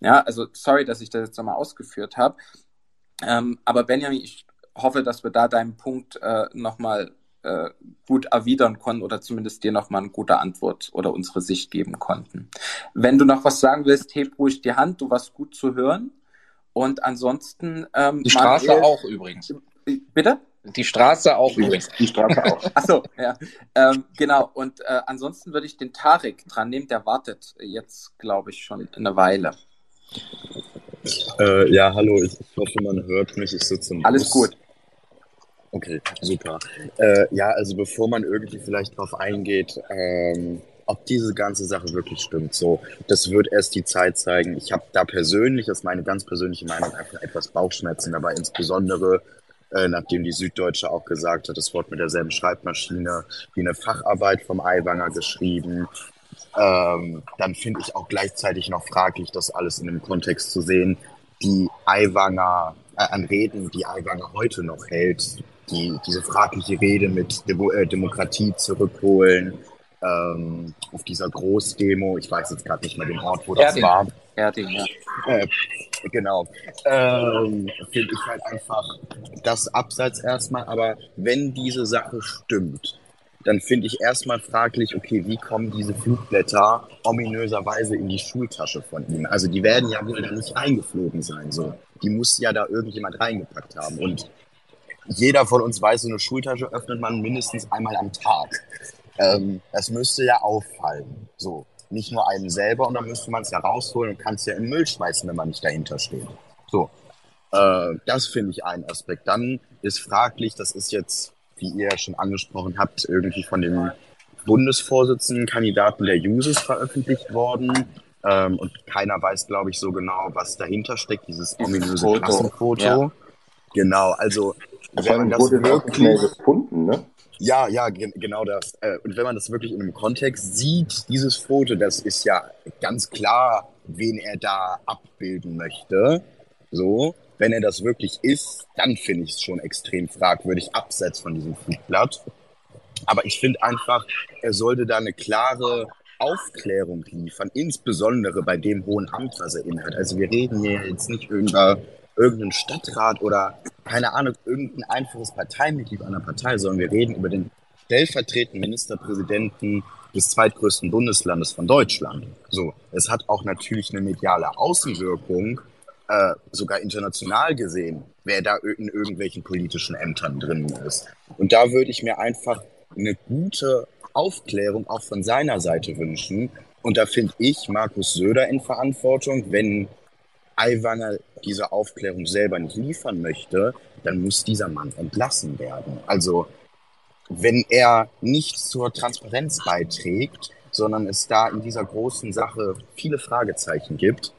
S2: Ja, also sorry, dass ich das jetzt nochmal ausgeführt habe. Ähm, aber Benjamin, ich hoffe, dass wir da deinen Punkt äh, nochmal äh, gut erwidern konnten oder zumindest dir nochmal eine gute Antwort oder unsere Sicht geben konnten. Wenn du noch was sagen willst, heb ruhig die Hand, du warst gut zu hören. Und ansonsten.
S3: Ähm, die Straße Manuel, auch übrigens.
S2: Bitte?
S3: Die Straße auch übrigens.
S2: Die Straße auch. [LAUGHS] Achso, ja. Ähm, genau. Und äh, ansonsten würde ich den Tarek dran nehmen, der wartet jetzt, glaube ich, schon eine Weile.
S7: Äh, ja, hallo, ich hoffe, man hört mich. Ich sitze im
S2: Alles Bus. gut.
S7: Okay, super. Äh, ja, also bevor man irgendwie vielleicht drauf eingeht, ähm, ob diese ganze Sache wirklich stimmt, so, das wird erst die Zeit zeigen. Ich habe da persönlich, das ist meine ganz persönliche Meinung, einfach etwas Bauchschmerzen, aber insbesondere äh, nachdem die Süddeutsche auch gesagt hat, das Wort mit derselben Schreibmaschine wie eine Facharbeit vom Aiwanger geschrieben ähm, dann finde ich auch gleichzeitig noch fraglich, das alles in dem Kontext zu sehen. Die Aiwanger, äh, an Reden, die Aiwanger heute noch hält, die, diese fragliche Rede mit Demo äh, Demokratie zurückholen, ähm, auf dieser Großdemo, ich weiß jetzt gerade nicht mehr den Ort, wo das Erding. war.
S2: Erding, ja.
S7: Äh, genau. Ähm, Finde ich halt einfach das abseits erstmal, aber wenn diese Sache stimmt, dann finde ich erstmal fraglich, okay, wie kommen diese Flugblätter ominöserweise in die Schultasche von ihm? Also die werden ja wohl da nicht reingeflogen sein, so. Die muss ja da irgendjemand reingepackt haben. Und jeder von uns weiß, so eine Schultasche öffnet man mindestens einmal am Tag. Ähm, das müsste ja auffallen, so. Nicht nur einem selber und dann müsste man es ja rausholen und kann es ja im Müll schmeißen, wenn man nicht dahinter steht. So. Äh, das finde ich ein Aspekt. Dann ist fraglich, das ist jetzt wie ihr schon angesprochen habt, irgendwie von dem Bundesvorsitzenden Kandidaten der Jusos veröffentlicht worden. Ähm, und keiner weiß, glaube ich, so genau, was dahinter steckt, dieses ominöse Foto. Klassenfoto. Ja. Genau, also wenn man das wirklich gefunden, ne? Ja, ja, ge genau das. Äh, und wenn man das wirklich in einem Kontext sieht, dieses Foto, das ist ja ganz klar, wen er da abbilden möchte. So. Wenn er das wirklich ist, dann finde ich es schon extrem fragwürdig, abseits von diesem Flugblatt. Aber ich finde einfach, er sollte da eine klare Aufklärung liefern, insbesondere bei dem hohen Amt, was er innehat. Also wir reden hier jetzt nicht über irgendeinen Stadtrat oder keine Ahnung, irgendein einfaches Parteimitglied einer Partei, sondern wir reden über den stellvertretenden Ministerpräsidenten des zweitgrößten Bundeslandes von Deutschland. So, es hat auch natürlich eine mediale Außenwirkung, äh, sogar international gesehen, wer da in irgendwelchen politischen Ämtern drin ist. Und da würde ich mir einfach eine gute Aufklärung auch von seiner Seite wünschen. Und da finde ich Markus Söder in Verantwortung. Wenn Aiwanger diese Aufklärung selber nicht liefern möchte, dann muss dieser Mann entlassen werden. Also wenn er nicht zur Transparenz beiträgt, sondern es da in dieser großen Sache viele Fragezeichen gibt,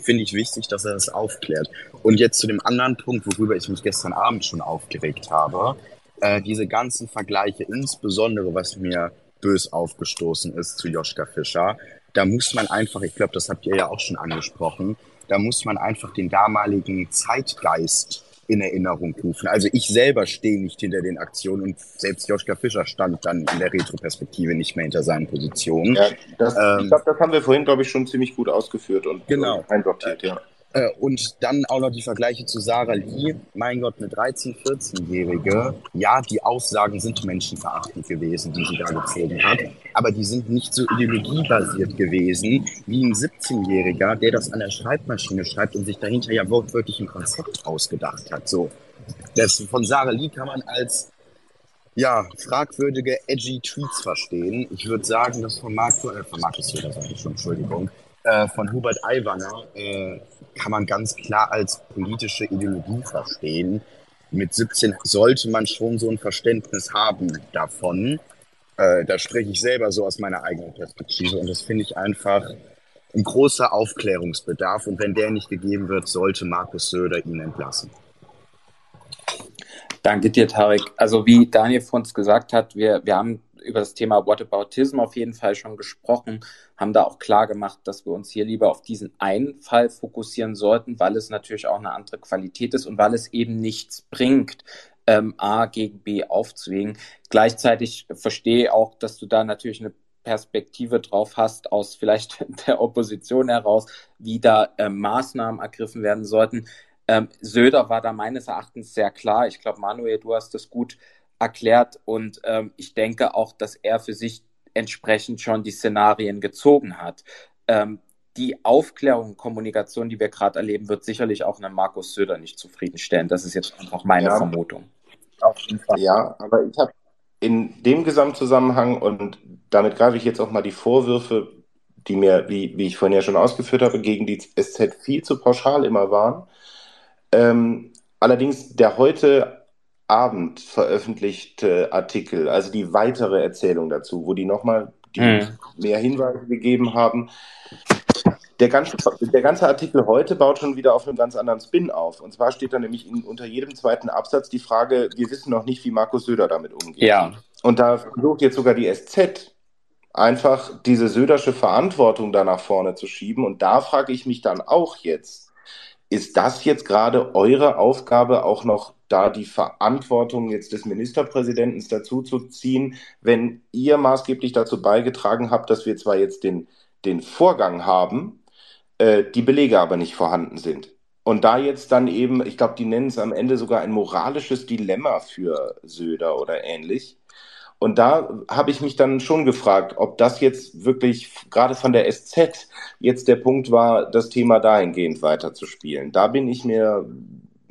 S7: finde ich wichtig, dass er das aufklärt. Und jetzt zu dem anderen Punkt, worüber ich mich gestern Abend schon aufgeregt habe. Äh, diese ganzen Vergleiche, insbesondere was mir bös aufgestoßen ist zu Joschka Fischer, da muss man einfach, ich glaube, das habt ihr ja auch schon angesprochen, da muss man einfach den damaligen Zeitgeist in Erinnerung rufen. Also ich selber stehe nicht hinter den Aktionen und selbst Joschka Fischer stand dann in der Retroperspektive nicht mehr hinter seinen Positionen.
S1: Ja, das, ähm, ich glaube, das haben wir vorhin, glaube ich, schon ziemlich gut ausgeführt und
S7: genau.
S1: einsortiert, ja.
S7: Äh, und dann auch noch die Vergleiche zu Sarah Lee. Mein Gott, eine 13-, 14-Jährige. Ja, die Aussagen sind menschenverachtend gewesen, die sie da gezogen hat. Aber die sind nicht so ideologiebasiert gewesen wie ein 17-Jähriger, der das an der Schreibmaschine schreibt und sich dahinter ja wortwörtlich ein Konzept ausgedacht hat. So. Das von Sarah Lee kann man als ja, fragwürdige, edgy Tweets verstehen. Ich würde sagen, das von Markus, äh, von Markus Söder, sage ich schon, Entschuldigung, äh, von Hubert Aiwanger äh, kann man ganz klar als politische Ideologie verstehen. Mit 17 sollte man schon so ein Verständnis haben davon. Äh, da spreche ich selber so aus meiner eigenen Perspektive und das finde ich einfach ein großer Aufklärungsbedarf und wenn der nicht gegeben wird, sollte Markus Söder ihn entlassen.
S2: Danke dir, Tarek. Also wie Daniel vor uns gesagt hat, wir, wir haben über das Thema Whataboutism auf jeden Fall schon gesprochen, haben da auch klar gemacht, dass wir uns hier lieber auf diesen einen Fall fokussieren sollten, weil es natürlich auch eine andere Qualität ist und weil es eben nichts bringt, ähm, A gegen B aufzuwägen. Gleichzeitig verstehe auch, dass du da natürlich eine Perspektive drauf hast, aus vielleicht [LAUGHS] der Opposition heraus, wie da äh, Maßnahmen ergriffen werden sollten. Ähm, Söder war da meines Erachtens sehr klar. Ich glaube, Manuel, du hast das gut erklärt und ähm, ich denke auch, dass er für sich entsprechend schon die Szenarien gezogen hat. Ähm, die Aufklärung, Kommunikation, die wir gerade erleben, wird sicherlich auch einen Markus Söder nicht zufriedenstellen. Das ist jetzt einfach meine ja, Vermutung.
S1: Auf jeden Fall. Ja, aber ich habe in dem Gesamtzusammenhang und damit greife ich jetzt auch mal die Vorwürfe, die mir, wie, wie ich vorhin ja schon ausgeführt habe, gegen die SZ viel zu pauschal immer waren. Ähm, allerdings der heute Abend veröffentlichte Artikel, also die weitere Erzählung dazu, wo die nochmal hm. mehr Hinweise gegeben haben. Der ganze, der ganze Artikel heute baut schon wieder auf einem ganz anderen Spin auf. Und zwar steht da nämlich in, unter jedem zweiten Absatz die Frage, wir wissen noch nicht, wie Markus Söder damit umgeht.
S2: Ja.
S1: Und da versucht jetzt sogar die SZ einfach diese Södersche Verantwortung da nach vorne zu schieben. Und da frage ich mich dann auch jetzt, ist das jetzt gerade eure Aufgabe, auch noch da die Verantwortung jetzt des Ministerpräsidenten dazu zu ziehen, wenn ihr maßgeblich dazu beigetragen habt, dass wir zwar jetzt den, den Vorgang haben, äh, die Belege aber nicht vorhanden sind. Und da jetzt dann eben, ich glaube, die nennen es am Ende sogar ein moralisches Dilemma für Söder oder ähnlich. Und da habe ich mich dann schon gefragt, ob das jetzt wirklich gerade von der SZ jetzt der Punkt war, das Thema dahingehend weiterzuspielen. Da bin ich mir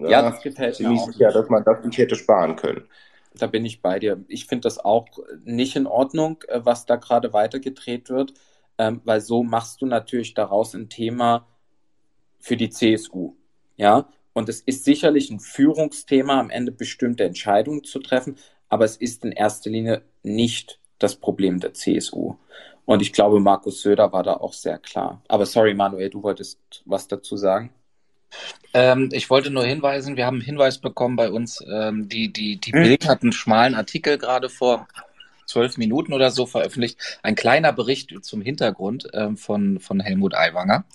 S2: ja, das gefällt
S1: ziemlich mir sicher, dass man das nicht hätte sparen können.
S2: Da bin ich bei dir. Ich finde das auch nicht in Ordnung, äh, was da gerade weitergedreht wird, ähm, weil so machst du natürlich daraus ein Thema für die CSU. Ja, und es ist sicherlich ein Führungsthema, am Ende bestimmte Entscheidungen zu treffen, aber es ist in erster Linie nicht das Problem der CSU. Und ich glaube, Markus Söder war da auch sehr klar. Aber sorry, Manuel, du wolltest was dazu sagen?
S3: Ähm, ich wollte nur hinweisen, wir haben einen Hinweis bekommen bei uns, ähm, die, die, die hm. Bild hat einen schmalen Artikel gerade vor zwölf Minuten oder so veröffentlicht. Ein kleiner Bericht zum Hintergrund ähm, von, von Helmut Aiwanger.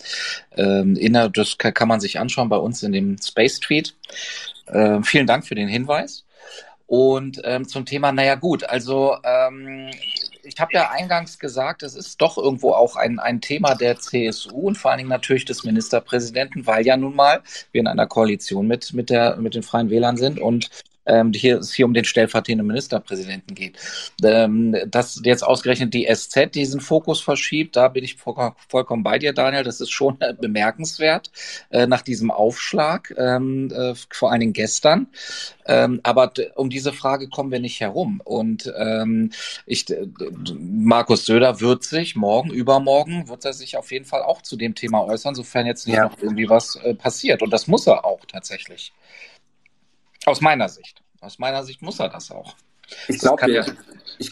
S3: Ähm, inner, das kann man sich anschauen bei uns in dem Space Tweet. Ähm, vielen Dank für den Hinweis. Und ähm, zum Thema, naja gut, also ähm, ich habe ja eingangs gesagt, es ist doch irgendwo auch ein, ein Thema der CSU und vor allen Dingen natürlich des Ministerpräsidenten, weil ja nun mal wir in einer Koalition mit, mit, der, mit den Freien Wählern sind und ähm, hier es hier um den stellvertretenden Ministerpräsidenten geht. Ähm, dass jetzt ausgerechnet die SZ diesen Fokus verschiebt, da bin ich voll, vollkommen bei dir, Daniel. Das ist schon äh, bemerkenswert äh, nach diesem Aufschlag, ähm, äh, vor allen Dingen gestern. Ähm, aber um diese Frage kommen wir nicht herum. Und ähm, ich, Markus Söder wird sich morgen, übermorgen, wird er sich auf jeden Fall auch zu dem Thema äußern, sofern jetzt nicht ja. noch irgendwie was äh, passiert. Und das muss er auch tatsächlich. Aus meiner Sicht. Aus meiner Sicht muss er das auch.
S2: Ich glaube, wir,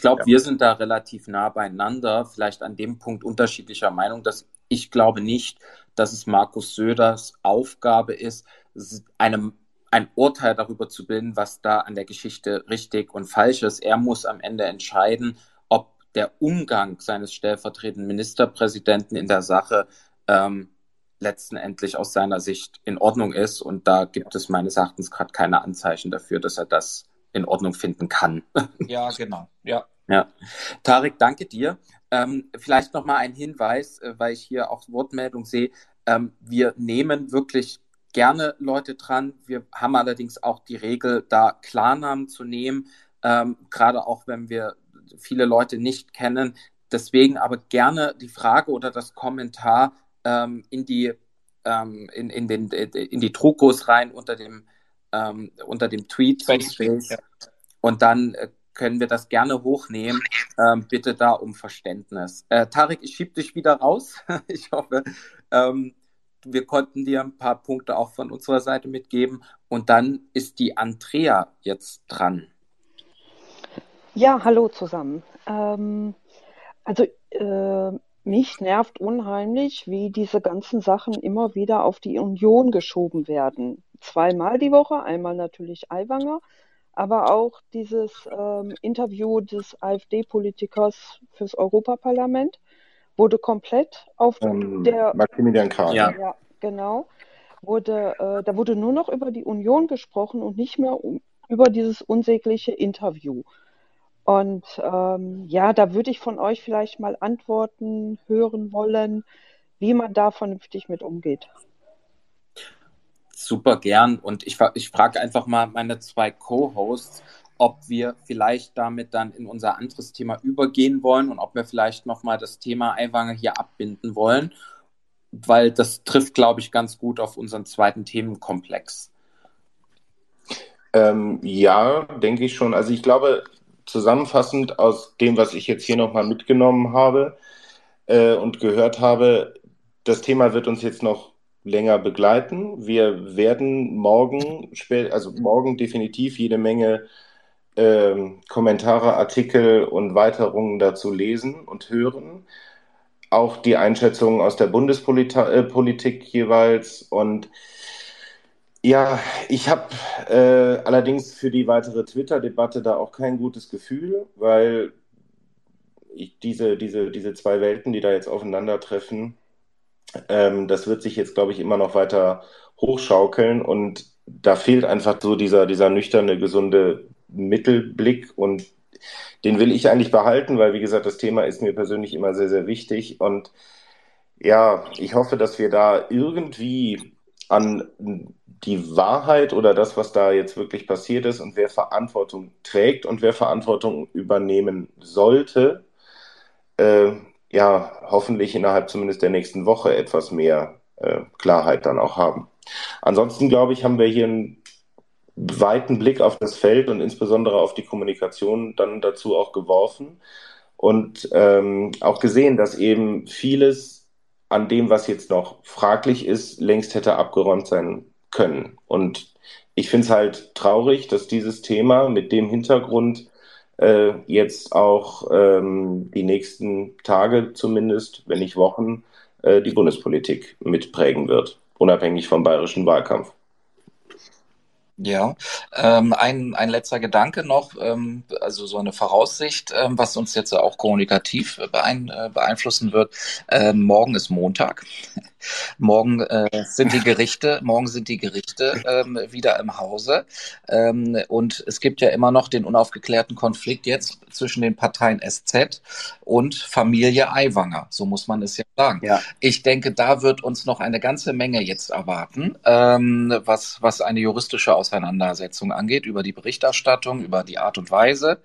S2: glaub, ja. wir sind da relativ nah beieinander, vielleicht an dem Punkt unterschiedlicher Meinung, dass ich glaube nicht, dass es Markus Söders Aufgabe ist, einem ein Urteil darüber zu bilden, was da an der Geschichte richtig und falsch ist. Er muss am Ende entscheiden, ob der Umgang seines stellvertretenden Ministerpräsidenten in der Sache ähm, letztendlich aus seiner Sicht in Ordnung ist. Und da gibt es meines Erachtens gerade keine Anzeichen dafür, dass er das in Ordnung finden kann. [LAUGHS]
S3: Ja, genau. Ja.
S2: Ja. Tarek, danke dir. Ähm, vielleicht noch mal ein Hinweis, äh, weil ich hier auch Wortmeldung sehe. Ähm, wir nehmen wirklich gerne Leute dran. Wir haben allerdings auch die Regel, da Klarnamen zu nehmen, ähm, gerade auch wenn wir viele Leute nicht kennen. Deswegen aber gerne die Frage oder das Kommentar ähm, in die ähm, in, in, den, in die Trukos rein unter dem ähm, unter dem Tweet
S3: Space. Ja.
S2: und dann äh, können wir das gerne hochnehmen. Ähm, bitte da um Verständnis. Äh, Tarek, ich schieb dich wieder raus. [LAUGHS] ich hoffe, ähm, wir konnten dir ein paar Punkte auch von unserer Seite mitgeben. Und dann ist die Andrea jetzt dran.
S8: Ja, hallo zusammen. Ähm, also äh, mich nervt unheimlich, wie diese ganzen Sachen immer wieder auf die Union geschoben werden. Zweimal die Woche, einmal natürlich Aiwanger, aber auch dieses ähm, Interview des AfD-Politikers fürs Europaparlament wurde komplett auf
S1: ähm,
S8: der
S1: Maximilian Krag.
S8: Ja. ja, genau. Wurde, äh, da wurde nur noch über die Union gesprochen und nicht mehr um, über dieses unsägliche Interview. Und ähm, ja, da würde ich von euch vielleicht mal Antworten hören wollen, wie man da vernünftig mit umgeht.
S2: Super gern. Und ich, ich frage einfach mal meine zwei Co-Hosts, ob wir vielleicht damit dann in unser anderes Thema übergehen wollen und ob wir vielleicht nochmal das Thema Eiwanger hier abbinden wollen, weil das trifft, glaube ich, ganz gut auf unseren zweiten Themenkomplex.
S1: Ähm, ja, denke ich schon. Also ich glaube, zusammenfassend aus dem, was ich jetzt hier nochmal mitgenommen habe äh, und gehört habe, das Thema wird uns jetzt noch länger begleiten. Wir werden morgen, also morgen definitiv jede Menge äh, Kommentare, Artikel und Weiterungen dazu lesen und hören. Auch die Einschätzungen aus der Bundespolitik äh, jeweils. Und ja, ich habe äh, allerdings für die weitere Twitter-Debatte da auch kein gutes Gefühl, weil ich diese, diese, diese zwei Welten, die da jetzt aufeinandertreffen, ähm, das wird sich jetzt, glaube ich, immer noch weiter hochschaukeln und da fehlt einfach so dieser, dieser nüchterne, gesunde Mittelblick und den will ich eigentlich behalten, weil, wie gesagt, das Thema ist mir persönlich immer sehr, sehr wichtig und ja, ich hoffe, dass wir da irgendwie an die Wahrheit oder das, was da jetzt wirklich passiert ist und wer Verantwortung trägt und wer Verantwortung übernehmen sollte, äh, ja, hoffentlich innerhalb zumindest der nächsten Woche etwas mehr äh, Klarheit dann auch haben. Ansonsten glaube ich, haben wir hier einen weiten Blick auf das Feld und insbesondere auf die Kommunikation dann dazu auch geworfen und ähm, auch gesehen, dass eben vieles an dem, was jetzt noch fraglich ist, längst hätte abgeräumt sein können. Und ich finde es halt traurig, dass dieses Thema mit dem Hintergrund äh, jetzt auch ähm, die nächsten Tage zumindest, wenn nicht Wochen, äh, die Bundespolitik mitprägen wird, unabhängig vom bayerischen Wahlkampf.
S3: Ja, ähm, ein, ein letzter Gedanke noch, ähm, also so eine Voraussicht, ähm, was uns jetzt auch kommunikativ beein, äh, beeinflussen wird. Ähm, morgen ist Montag. Morgen äh, sind die Gerichte, morgen sind die Gerichte ähm, wieder im Hause. Ähm, und es gibt ja immer noch den unaufgeklärten Konflikt jetzt zwischen den Parteien SZ und Familie Aiwanger. So muss man es ja sagen. Ja. Ich denke, da wird uns noch eine ganze Menge jetzt erwarten, ähm, was, was eine juristische Auseinandersetzung angeht, über die Berichterstattung, über die Art und Weise.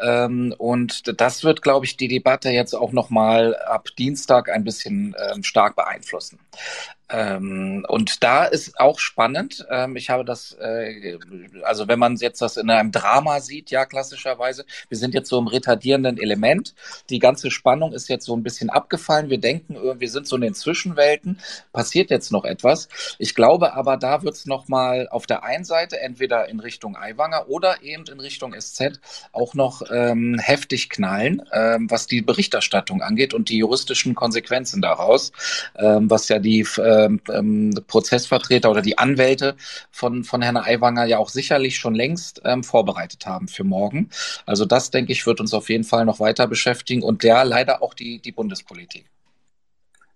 S3: Ähm, und das wird, glaube ich, die Debatte jetzt auch noch mal ab Dienstag ein bisschen ähm, stark beeinflussen lassen. Ähm, und da ist auch spannend. Ähm, ich habe das, äh, also wenn man jetzt das in einem Drama sieht, ja klassischerweise, wir sind jetzt so im retardierenden Element. Die ganze Spannung ist jetzt so ein bisschen abgefallen. Wir denken, wir sind so in den Zwischenwelten. Passiert jetzt noch etwas? Ich glaube aber, da wird es noch mal auf der einen Seite entweder in Richtung Aiwanger oder eben in Richtung SZ auch noch ähm, heftig knallen, ähm, was die Berichterstattung angeht und die juristischen Konsequenzen daraus, ähm, was ja die äh, ähm, ähm, Prozessvertreter oder die Anwälte von, von Herrn Aiwanger ja auch sicherlich schon längst ähm, vorbereitet haben für morgen. Also das, denke ich, wird uns auf jeden Fall noch weiter beschäftigen und der leider auch die, die Bundespolitik.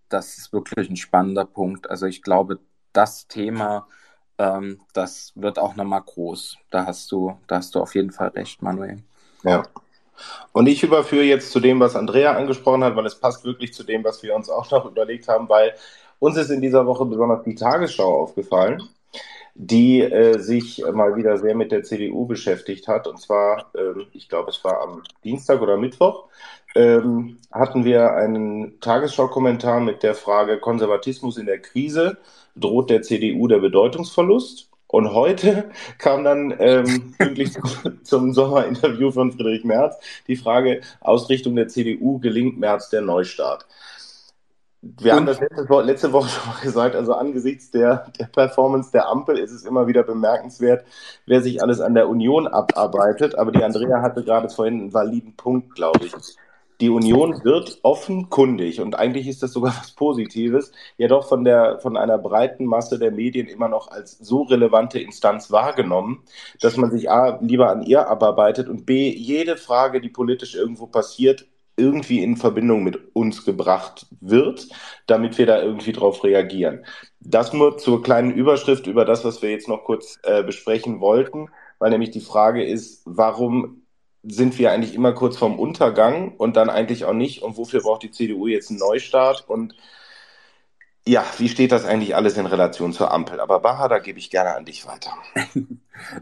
S2: Das ist wirklich ein spannender Punkt. Also ich glaube, das Thema, ähm, das wird auch nochmal groß. Da hast du, da hast du auf jeden Fall recht, Manuel.
S1: Ja. Und ich überführe jetzt zu dem, was Andrea angesprochen hat, weil es passt wirklich zu dem, was wir uns auch noch überlegt haben, weil uns ist in dieser Woche besonders die Tagesschau aufgefallen, die äh, sich mal wieder sehr mit der CDU beschäftigt hat. Und zwar, äh, ich glaube, es war am Dienstag oder Mittwoch, ähm, hatten wir einen Tagesschau-Kommentar mit der Frage Konservatismus in der Krise, droht der CDU der Bedeutungsverlust? Und heute [LAUGHS] kam dann ähm, pünktlich zum Sommerinterview von Friedrich Merz die Frage, Ausrichtung der CDU, gelingt Merz der Neustart? Wir und, haben das letzte, letzte, Woche [LAUGHS] schon mal gesagt, also angesichts der, der Performance der Ampel ist es immer wieder bemerkenswert, wer sich alles an der Union abarbeitet. Aber die Andrea hatte gerade vorhin einen validen Punkt, glaube ich. Die Union wird offenkundig, und eigentlich ist das sogar [LAUGHS] was Positives, ja doch von, der, von einer breiten Masse der Medien immer noch als so relevante Instanz wahrgenommen, dass man sich A, lieber an ihr abarbeitet und B, jede Frage, die politisch irgendwo passiert, irgendwie in Verbindung mit uns gebracht wird, damit wir da irgendwie drauf reagieren. Das nur zur kleinen Überschrift über das, was wir jetzt noch kurz äh, besprechen wollten, weil nämlich die Frage ist, warum sind wir eigentlich immer kurz vorm Untergang und dann eigentlich auch nicht und wofür braucht die CDU jetzt einen Neustart und ja, wie steht das eigentlich alles in Relation zur Ampel? Aber Baha, da gebe ich gerne an dich weiter. [LAUGHS]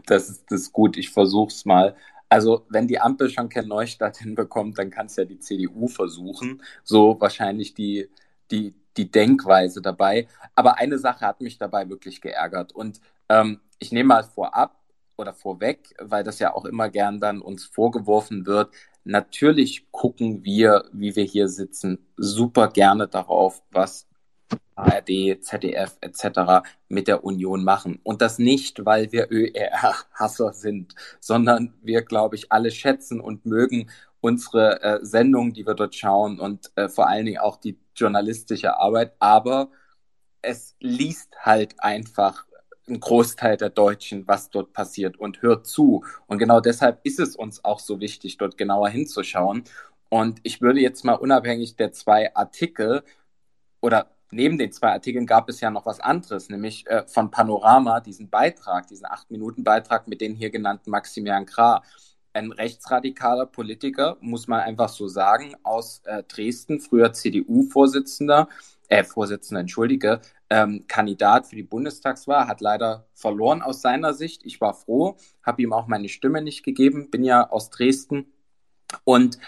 S2: Das ist, das ist gut, ich versuche es mal. Also, wenn die Ampel schon keinen Neustart [LAUGHS] hinbekommt, dann kann es ja die CDU versuchen. So wahrscheinlich die, die, die Denkweise dabei. Aber eine Sache hat mich dabei wirklich geärgert. Und ähm, ich nehme mal vorab oder vorweg, weil das ja auch immer gern dann uns vorgeworfen wird. Natürlich gucken wir, wie wir hier sitzen, super gerne darauf, was ARD, ZDF etc. mit der Union machen. Und das nicht, weil wir ÖR-Hasser sind, sondern wir, glaube ich, alle schätzen und mögen unsere äh, Sendungen, die wir dort schauen und äh, vor allen Dingen auch die journalistische Arbeit. Aber es liest halt einfach ein Großteil der Deutschen, was dort passiert und hört zu. Und genau deshalb ist es uns auch so wichtig, dort genauer hinzuschauen. Und ich würde jetzt mal unabhängig der zwei Artikel oder neben den zwei Artikeln gab es ja noch was anderes, nämlich äh, von Panorama, diesen Beitrag, diesen acht Minuten Beitrag mit den hier genannten Maximilian Krah. Ein rechtsradikaler Politiker, muss man einfach so sagen, aus äh, Dresden, früher CDU-Vorsitzender, äh, Vorsitzender, entschuldige, ähm, Kandidat für die Bundestagswahl, hat leider verloren aus seiner Sicht. Ich war froh, habe ihm auch meine Stimme nicht gegeben, bin ja aus Dresden. Und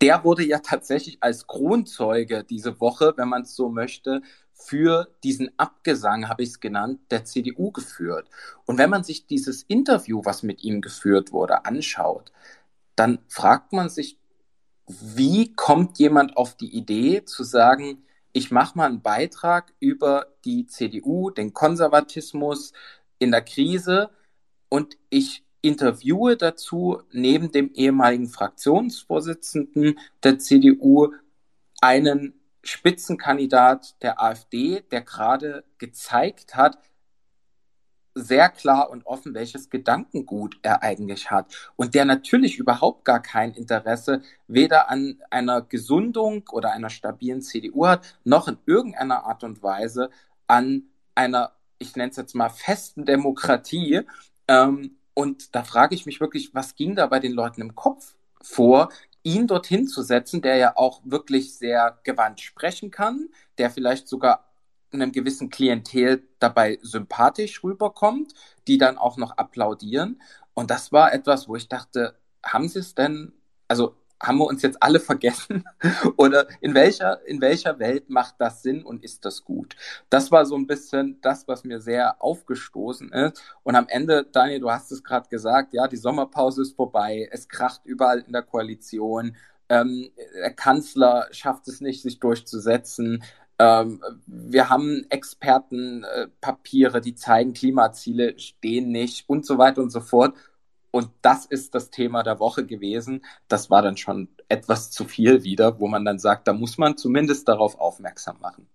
S2: der wurde ja tatsächlich als Kronzeuge diese Woche, wenn man es so möchte, für diesen Abgesang, habe ich es genannt, der CDU geführt. Und wenn man sich dieses Interview, was mit ihm geführt wurde, anschaut, dann fragt man sich, wie kommt jemand auf die Idee zu sagen, ich mache mal einen Beitrag über die CDU, den Konservatismus in der Krise und ich interviewe dazu neben dem ehemaligen Fraktionsvorsitzenden der CDU einen Spitzenkandidat der AfD, der gerade gezeigt hat, sehr klar und offen, welches Gedankengut er eigentlich hat. Und der natürlich überhaupt gar kein Interesse weder an einer Gesundung oder einer stabilen CDU hat, noch in irgendeiner Art und Weise an einer, ich nenne es jetzt mal, festen Demokratie. Ähm, und da frage ich mich wirklich, was ging da bei den Leuten im Kopf vor, ihn dorthin zu setzen, der ja auch wirklich sehr gewandt sprechen kann, der vielleicht sogar einem gewissen Klientel dabei sympathisch rüberkommt, die dann auch noch applaudieren. Und das war etwas, wo ich dachte, haben Sie es denn, also haben wir uns jetzt alle vergessen? [LAUGHS] Oder in welcher, in welcher Welt macht das Sinn und ist das gut? Das war so ein bisschen das, was mir sehr aufgestoßen ist. Und am Ende, Daniel, du hast es gerade gesagt, ja, die Sommerpause ist vorbei, es kracht überall in der Koalition. Ähm, der Kanzler schafft es nicht, sich durchzusetzen. Ähm, wir haben Expertenpapiere, äh, die zeigen, Klimaziele stehen nicht und so weiter und so fort. Und das ist das Thema der Woche gewesen. Das war dann schon etwas zu viel wieder, wo man dann sagt, da muss man zumindest darauf aufmerksam machen.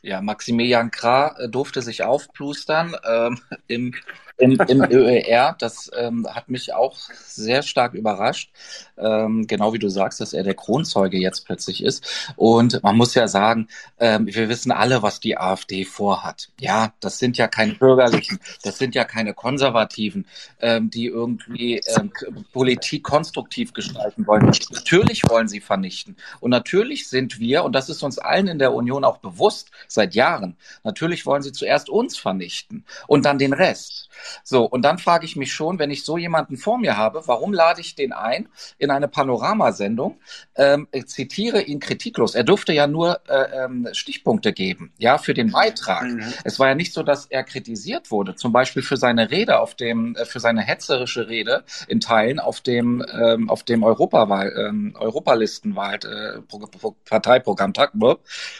S3: Ja, Maximilian Krah äh, durfte sich aufplustern ähm, im, im, im ÖER. Das ähm, hat mich auch sehr stark überrascht. Ähm, genau wie du sagst, dass er der Kronzeuge jetzt plötzlich ist. Und man muss ja sagen, ähm, wir wissen alle, was die AfD vorhat. Ja, das sind ja keine Bürgerlichen, das sind ja keine Konservativen, ähm, die irgendwie ähm, Politik konstruktiv gestalten wollen. Natürlich wollen sie vernichten. Und natürlich sind wir, und das ist uns allen in der Union auch bewusst, seit Jahren. Natürlich wollen sie zuerst uns vernichten und dann den Rest. So, und dann frage ich mich schon, wenn ich so jemanden vor mir habe, warum lade ich den ein in eine Panoramasendung? Ähm, zitiere ihn kritiklos. Er durfte ja nur äh, ähm, Stichpunkte geben, ja, für den Beitrag. Mhm. Es war ja nicht so, dass er kritisiert wurde, zum Beispiel für seine Rede auf dem, äh, für seine hetzerische Rede in Teilen auf dem, ähm, auf dem Europawahl, ähm, Europalistenwahl, äh, Parteiprogrammtag.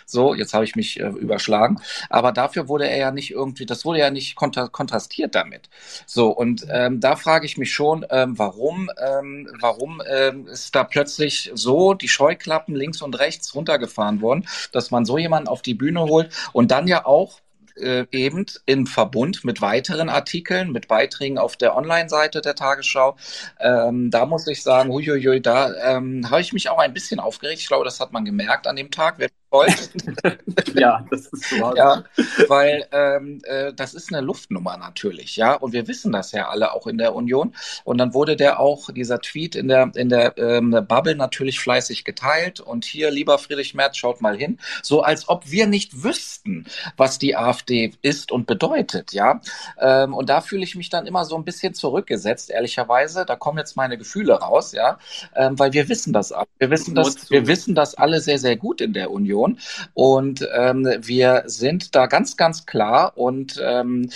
S3: So, jetzt habe ich mich äh, überschlagen. Aber dafür wurde er ja nicht irgendwie, das wurde ja nicht kontra kontrastiert damit. So, und ähm, da frage ich mich schon, ähm, warum, ähm, warum ähm, ist da plötzlich so die Scheuklappen links und rechts runtergefahren worden, dass man so jemanden auf die Bühne holt und dann ja auch äh, eben im Verbund mit weiteren Artikeln, mit Beiträgen auf der Online-Seite der Tagesschau. Ähm, da muss ich sagen, huiuiui, da ähm, habe ich mich auch ein bisschen aufgeregt. Ich glaube, das hat man gemerkt an dem Tag. Wer [LAUGHS] ja, das ist so. Ja, weil ähm, äh, das ist eine Luftnummer natürlich, ja, und wir wissen das ja alle auch in der Union. Und dann wurde der auch dieser Tweet in der in der ähm, Bubble natürlich fleißig geteilt. Und hier, lieber Friedrich Merz, schaut mal hin, so als ob wir nicht wüssten, was die AfD ist und bedeutet, ja. Ähm, und da fühle ich mich dann immer so ein bisschen zurückgesetzt, ehrlicherweise. Da kommen jetzt meine Gefühle raus, ja, ähm, weil wir wissen das, wir wissen das, wir wissen das alle sehr sehr gut in der Union. Union. Und ähm, wir sind da ganz, ganz klar und ähm,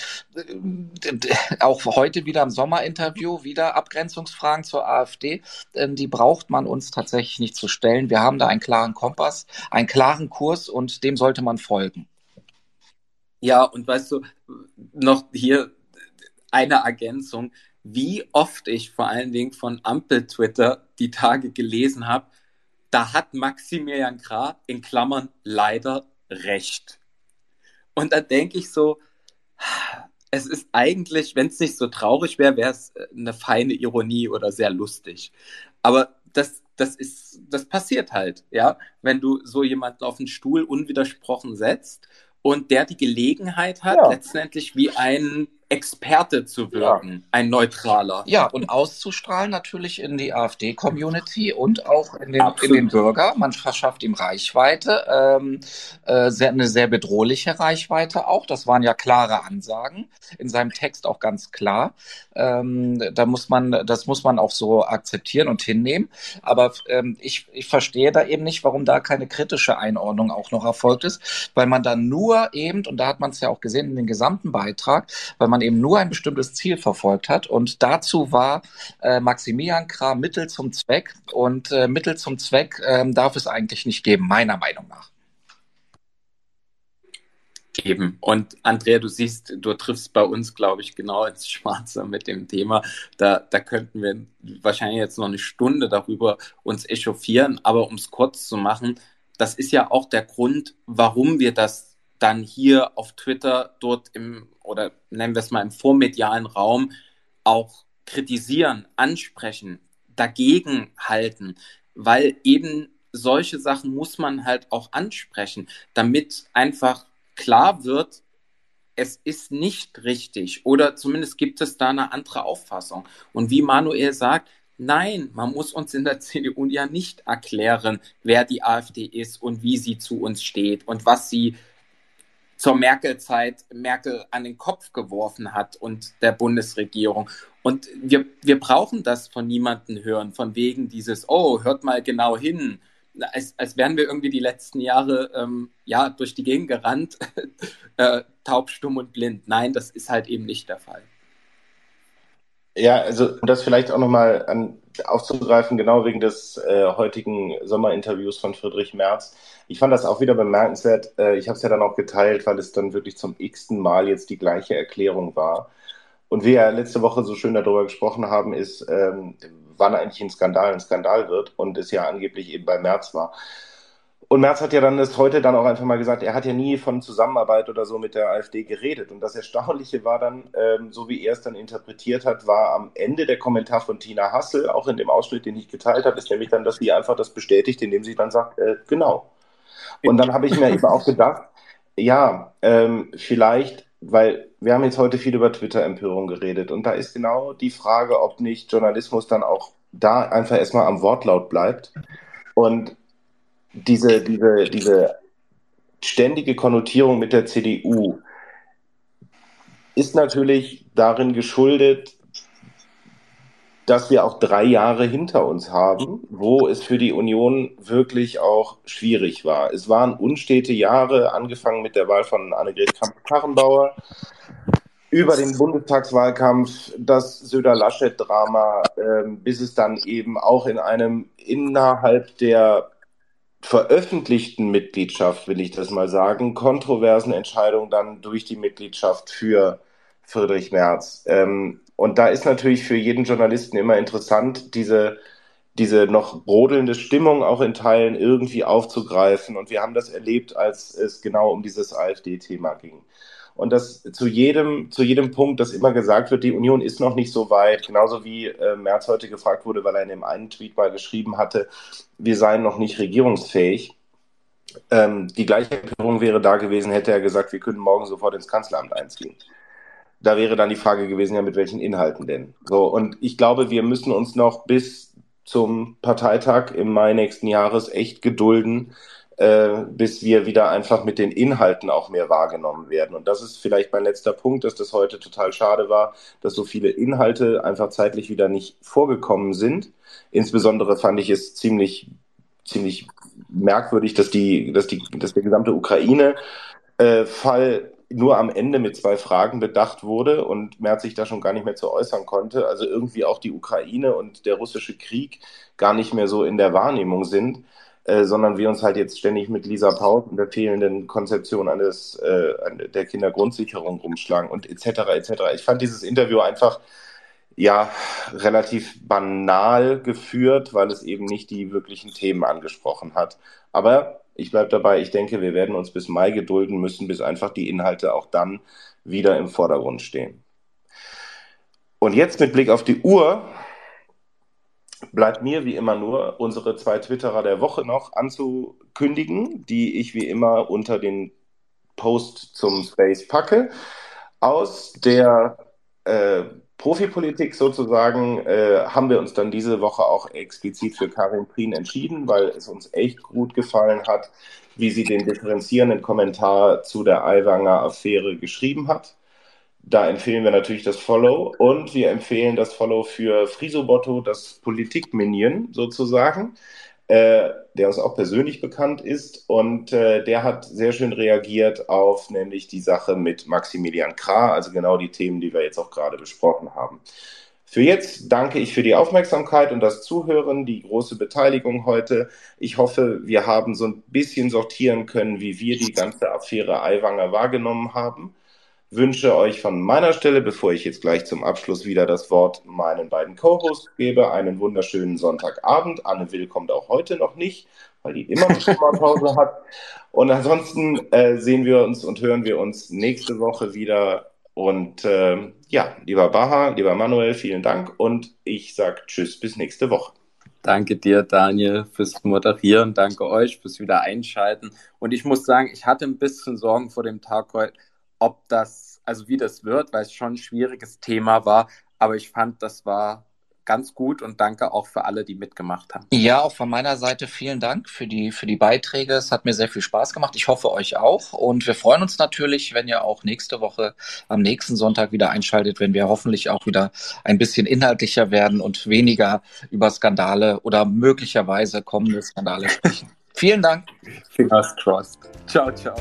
S3: auch heute wieder im Sommerinterview wieder Abgrenzungsfragen zur AfD. Ähm, die braucht man uns tatsächlich nicht zu stellen. Wir haben da einen klaren Kompass, einen klaren Kurs und dem sollte man folgen.
S2: Ja, und weißt du, noch hier eine Ergänzung, wie oft ich vor allen Dingen von Ampel-Twitter die Tage gelesen habe, da hat Maximilian Krah in Klammern leider recht. Und da denke ich so, es ist eigentlich, wenn es nicht so traurig wäre, wäre es äh, eine feine Ironie oder sehr lustig. Aber das, das ist, das passiert halt, ja, wenn du so jemanden auf den Stuhl unwidersprochen setzt und der die Gelegenheit hat, ja. letztendlich wie ein Experte zu wirken, ja. ein neutraler.
S3: Ja, und auszustrahlen natürlich in die AfD-Community und auch in den, in den Bürger. Man verschafft ihm Reichweite, ähm, äh, sehr, eine sehr bedrohliche Reichweite auch. Das waren ja klare Ansagen in seinem Text auch ganz klar. Ähm, da muss man, das muss man auch so akzeptieren und hinnehmen. Aber ähm, ich, ich verstehe da eben nicht, warum da keine kritische Einordnung auch noch erfolgt ist, weil man dann nur eben, und da hat man es ja auch gesehen in den gesamten Beitrag, weil man eben nur ein bestimmtes Ziel verfolgt hat. Und dazu war äh, Maximilian Krah Mittel zum Zweck. Und äh, Mittel zum Zweck äh, darf es eigentlich nicht geben, meiner Meinung nach.
S2: Eben. Und Andrea, du siehst, du triffst bei uns, glaube ich, genau ins Schwarze mit dem Thema. Da, da könnten wir wahrscheinlich jetzt noch eine Stunde darüber uns echauffieren. Aber um es kurz zu machen, das ist ja auch der Grund, warum wir das dann hier auf Twitter dort im oder nennen wir es mal im vormedialen Raum auch kritisieren, ansprechen, dagegen halten, weil eben solche Sachen muss man halt auch ansprechen, damit einfach klar wird, es ist nicht richtig oder zumindest gibt es da eine andere Auffassung. Und wie Manuel sagt, nein, man muss uns in der [LAUGHS] CDU ja nicht erklären, wer die AfD ist und wie sie zu uns steht und was sie zur Merkel-Zeit Merkel an den Kopf geworfen hat und der Bundesregierung. Und wir, wir brauchen das von niemandem hören, von wegen dieses, oh, hört mal genau hin, als, als wären wir irgendwie die letzten Jahre ähm, ja, durch die Gegend gerannt, [LAUGHS] äh, taub, stumm und blind. Nein, das ist halt eben nicht der Fall.
S1: Ja, also um das vielleicht auch nochmal aufzugreifen, genau wegen des äh, heutigen Sommerinterviews von Friedrich Merz. Ich fand das auch wieder bemerkenswert. Äh, ich habe es ja dann auch geteilt, weil es dann wirklich zum x-ten Mal jetzt die gleiche Erklärung war. Und wir ja letzte Woche so schön darüber gesprochen haben, ist, ähm, wann eigentlich ein Skandal ein Skandal wird und es ja angeblich eben bei Merz war. Und Merz hat ja dann das heute dann auch einfach mal gesagt, er hat ja nie von Zusammenarbeit oder so mit der AfD geredet. Und das Erstaunliche war dann, ähm, so wie er es dann interpretiert hat, war am Ende der Kommentar von Tina Hassel, auch in dem Ausschnitt, den ich geteilt habe, ist nämlich dann, dass sie einfach das bestätigt, indem sie dann sagt, äh, genau. Und dann habe ich mir eben auch gedacht, ja, ähm, vielleicht, weil wir haben jetzt heute viel über Twitter-Empörung geredet und da ist genau die Frage, ob nicht Journalismus dann auch da einfach erstmal am Wortlaut bleibt und diese, diese, diese ständige Konnotierung mit der CDU ist natürlich darin geschuldet, dass wir auch drei Jahre hinter uns haben, wo es für die Union wirklich auch schwierig war. Es waren unstete Jahre, angefangen mit der Wahl von Annegret Kramp-Karrenbauer, über den Bundestagswahlkampf, das Söder-Laschet-Drama, äh, bis es dann eben auch in einem innerhalb der veröffentlichten Mitgliedschaft, will ich das mal sagen, kontroversen Entscheidungen dann durch die Mitgliedschaft für Friedrich Merz. Ähm, und da ist natürlich für jeden Journalisten immer interessant, diese, diese noch brodelnde Stimmung auch in Teilen irgendwie aufzugreifen. Und wir haben das erlebt, als es genau um dieses AfD-Thema ging und dass zu jedem, zu jedem Punkt, dass immer gesagt wird, die Union ist noch nicht so weit, genauso wie äh, Merz heute gefragt wurde, weil er in dem einen Tweet mal geschrieben hatte, wir seien noch nicht regierungsfähig. Ähm, die gleiche Empörung wäre da gewesen, hätte er gesagt, wir können morgen sofort ins Kanzleramt einziehen. Da wäre dann die Frage gewesen, ja, mit welchen Inhalten denn? So, und ich glaube, wir müssen uns noch bis zum Parteitag im Mai nächsten Jahres echt gedulden, äh, bis wir wieder einfach mit den Inhalten auch mehr wahrgenommen werden. Und das ist vielleicht mein letzter Punkt, dass das heute total schade war, dass so viele Inhalte einfach zeitlich wieder nicht vorgekommen sind. Insbesondere fand ich es ziemlich, ziemlich merkwürdig, dass die, dass die, dass der gesamte Ukraine-Fall nur am Ende mit zwei Fragen bedacht wurde und Merz sich da schon gar nicht mehr zu äußern konnte. Also irgendwie auch die Ukraine und der russische Krieg gar nicht mehr so in der Wahrnehmung sind. Äh, sondern wir uns halt jetzt ständig mit Lisa Paus und der fehlenden Konzeption eines äh, der Kindergrundsicherung rumschlagen und etc. etc. Ich fand dieses Interview einfach ja relativ banal geführt, weil es eben nicht die wirklichen Themen angesprochen hat. Aber ich bleibe dabei, ich denke, wir werden uns bis Mai gedulden müssen, bis einfach die Inhalte auch dann wieder im Vordergrund stehen. Und jetzt mit Blick auf die Uhr bleibt mir wie immer nur, unsere zwei Twitterer der Woche noch anzukündigen, die ich wie immer unter den Post zum Space packe. Aus der äh, Profipolitik sozusagen äh, haben wir uns dann diese Woche auch explizit für Karin Prien entschieden, weil es uns echt gut gefallen hat, wie sie den differenzierenden Kommentar zu der Aiwanger Affäre geschrieben hat. Da empfehlen wir natürlich das Follow und wir empfehlen das Follow für Frisobotto, das Politikminion sozusagen, äh, der uns auch persönlich bekannt ist und äh, der hat sehr schön reagiert auf nämlich die Sache mit Maximilian Krah, also genau die Themen, die wir jetzt auch gerade besprochen haben. Für jetzt danke ich für die Aufmerksamkeit und das Zuhören, die große Beteiligung heute. Ich hoffe, wir haben so ein bisschen sortieren können, wie wir die ganze Affäre Aiwanger wahrgenommen haben wünsche euch von meiner Stelle, bevor ich jetzt gleich zum Abschluss wieder das Wort meinen beiden Co-Hosts gebe, einen wunderschönen Sonntagabend. Anne Will kommt auch heute noch nicht, weil die immer eine Pause hat. Und ansonsten äh, sehen wir uns und hören wir uns nächste Woche wieder. Und äh, ja, lieber Baha, lieber Manuel, vielen Dank und ich sage Tschüss bis nächste Woche.
S2: Danke dir, Daniel, fürs Moderieren. Danke euch fürs wieder einschalten. Und ich muss sagen, ich hatte ein bisschen Sorgen vor dem Tag heute, ob das, also wie das wird, weil es schon ein schwieriges Thema war. Aber ich fand, das war ganz gut und danke auch für alle, die mitgemacht haben.
S3: Ja, auch von meiner Seite vielen Dank für die, für die Beiträge. Es hat mir sehr viel Spaß gemacht. Ich hoffe euch auch. Und wir freuen uns natürlich, wenn ihr auch nächste Woche am nächsten Sonntag wieder einschaltet, wenn wir hoffentlich auch wieder ein bisschen inhaltlicher werden und weniger über Skandale oder möglicherweise kommende Skandale sprechen. Vielen Dank.
S2: Fingers crossed. Ciao, ciao.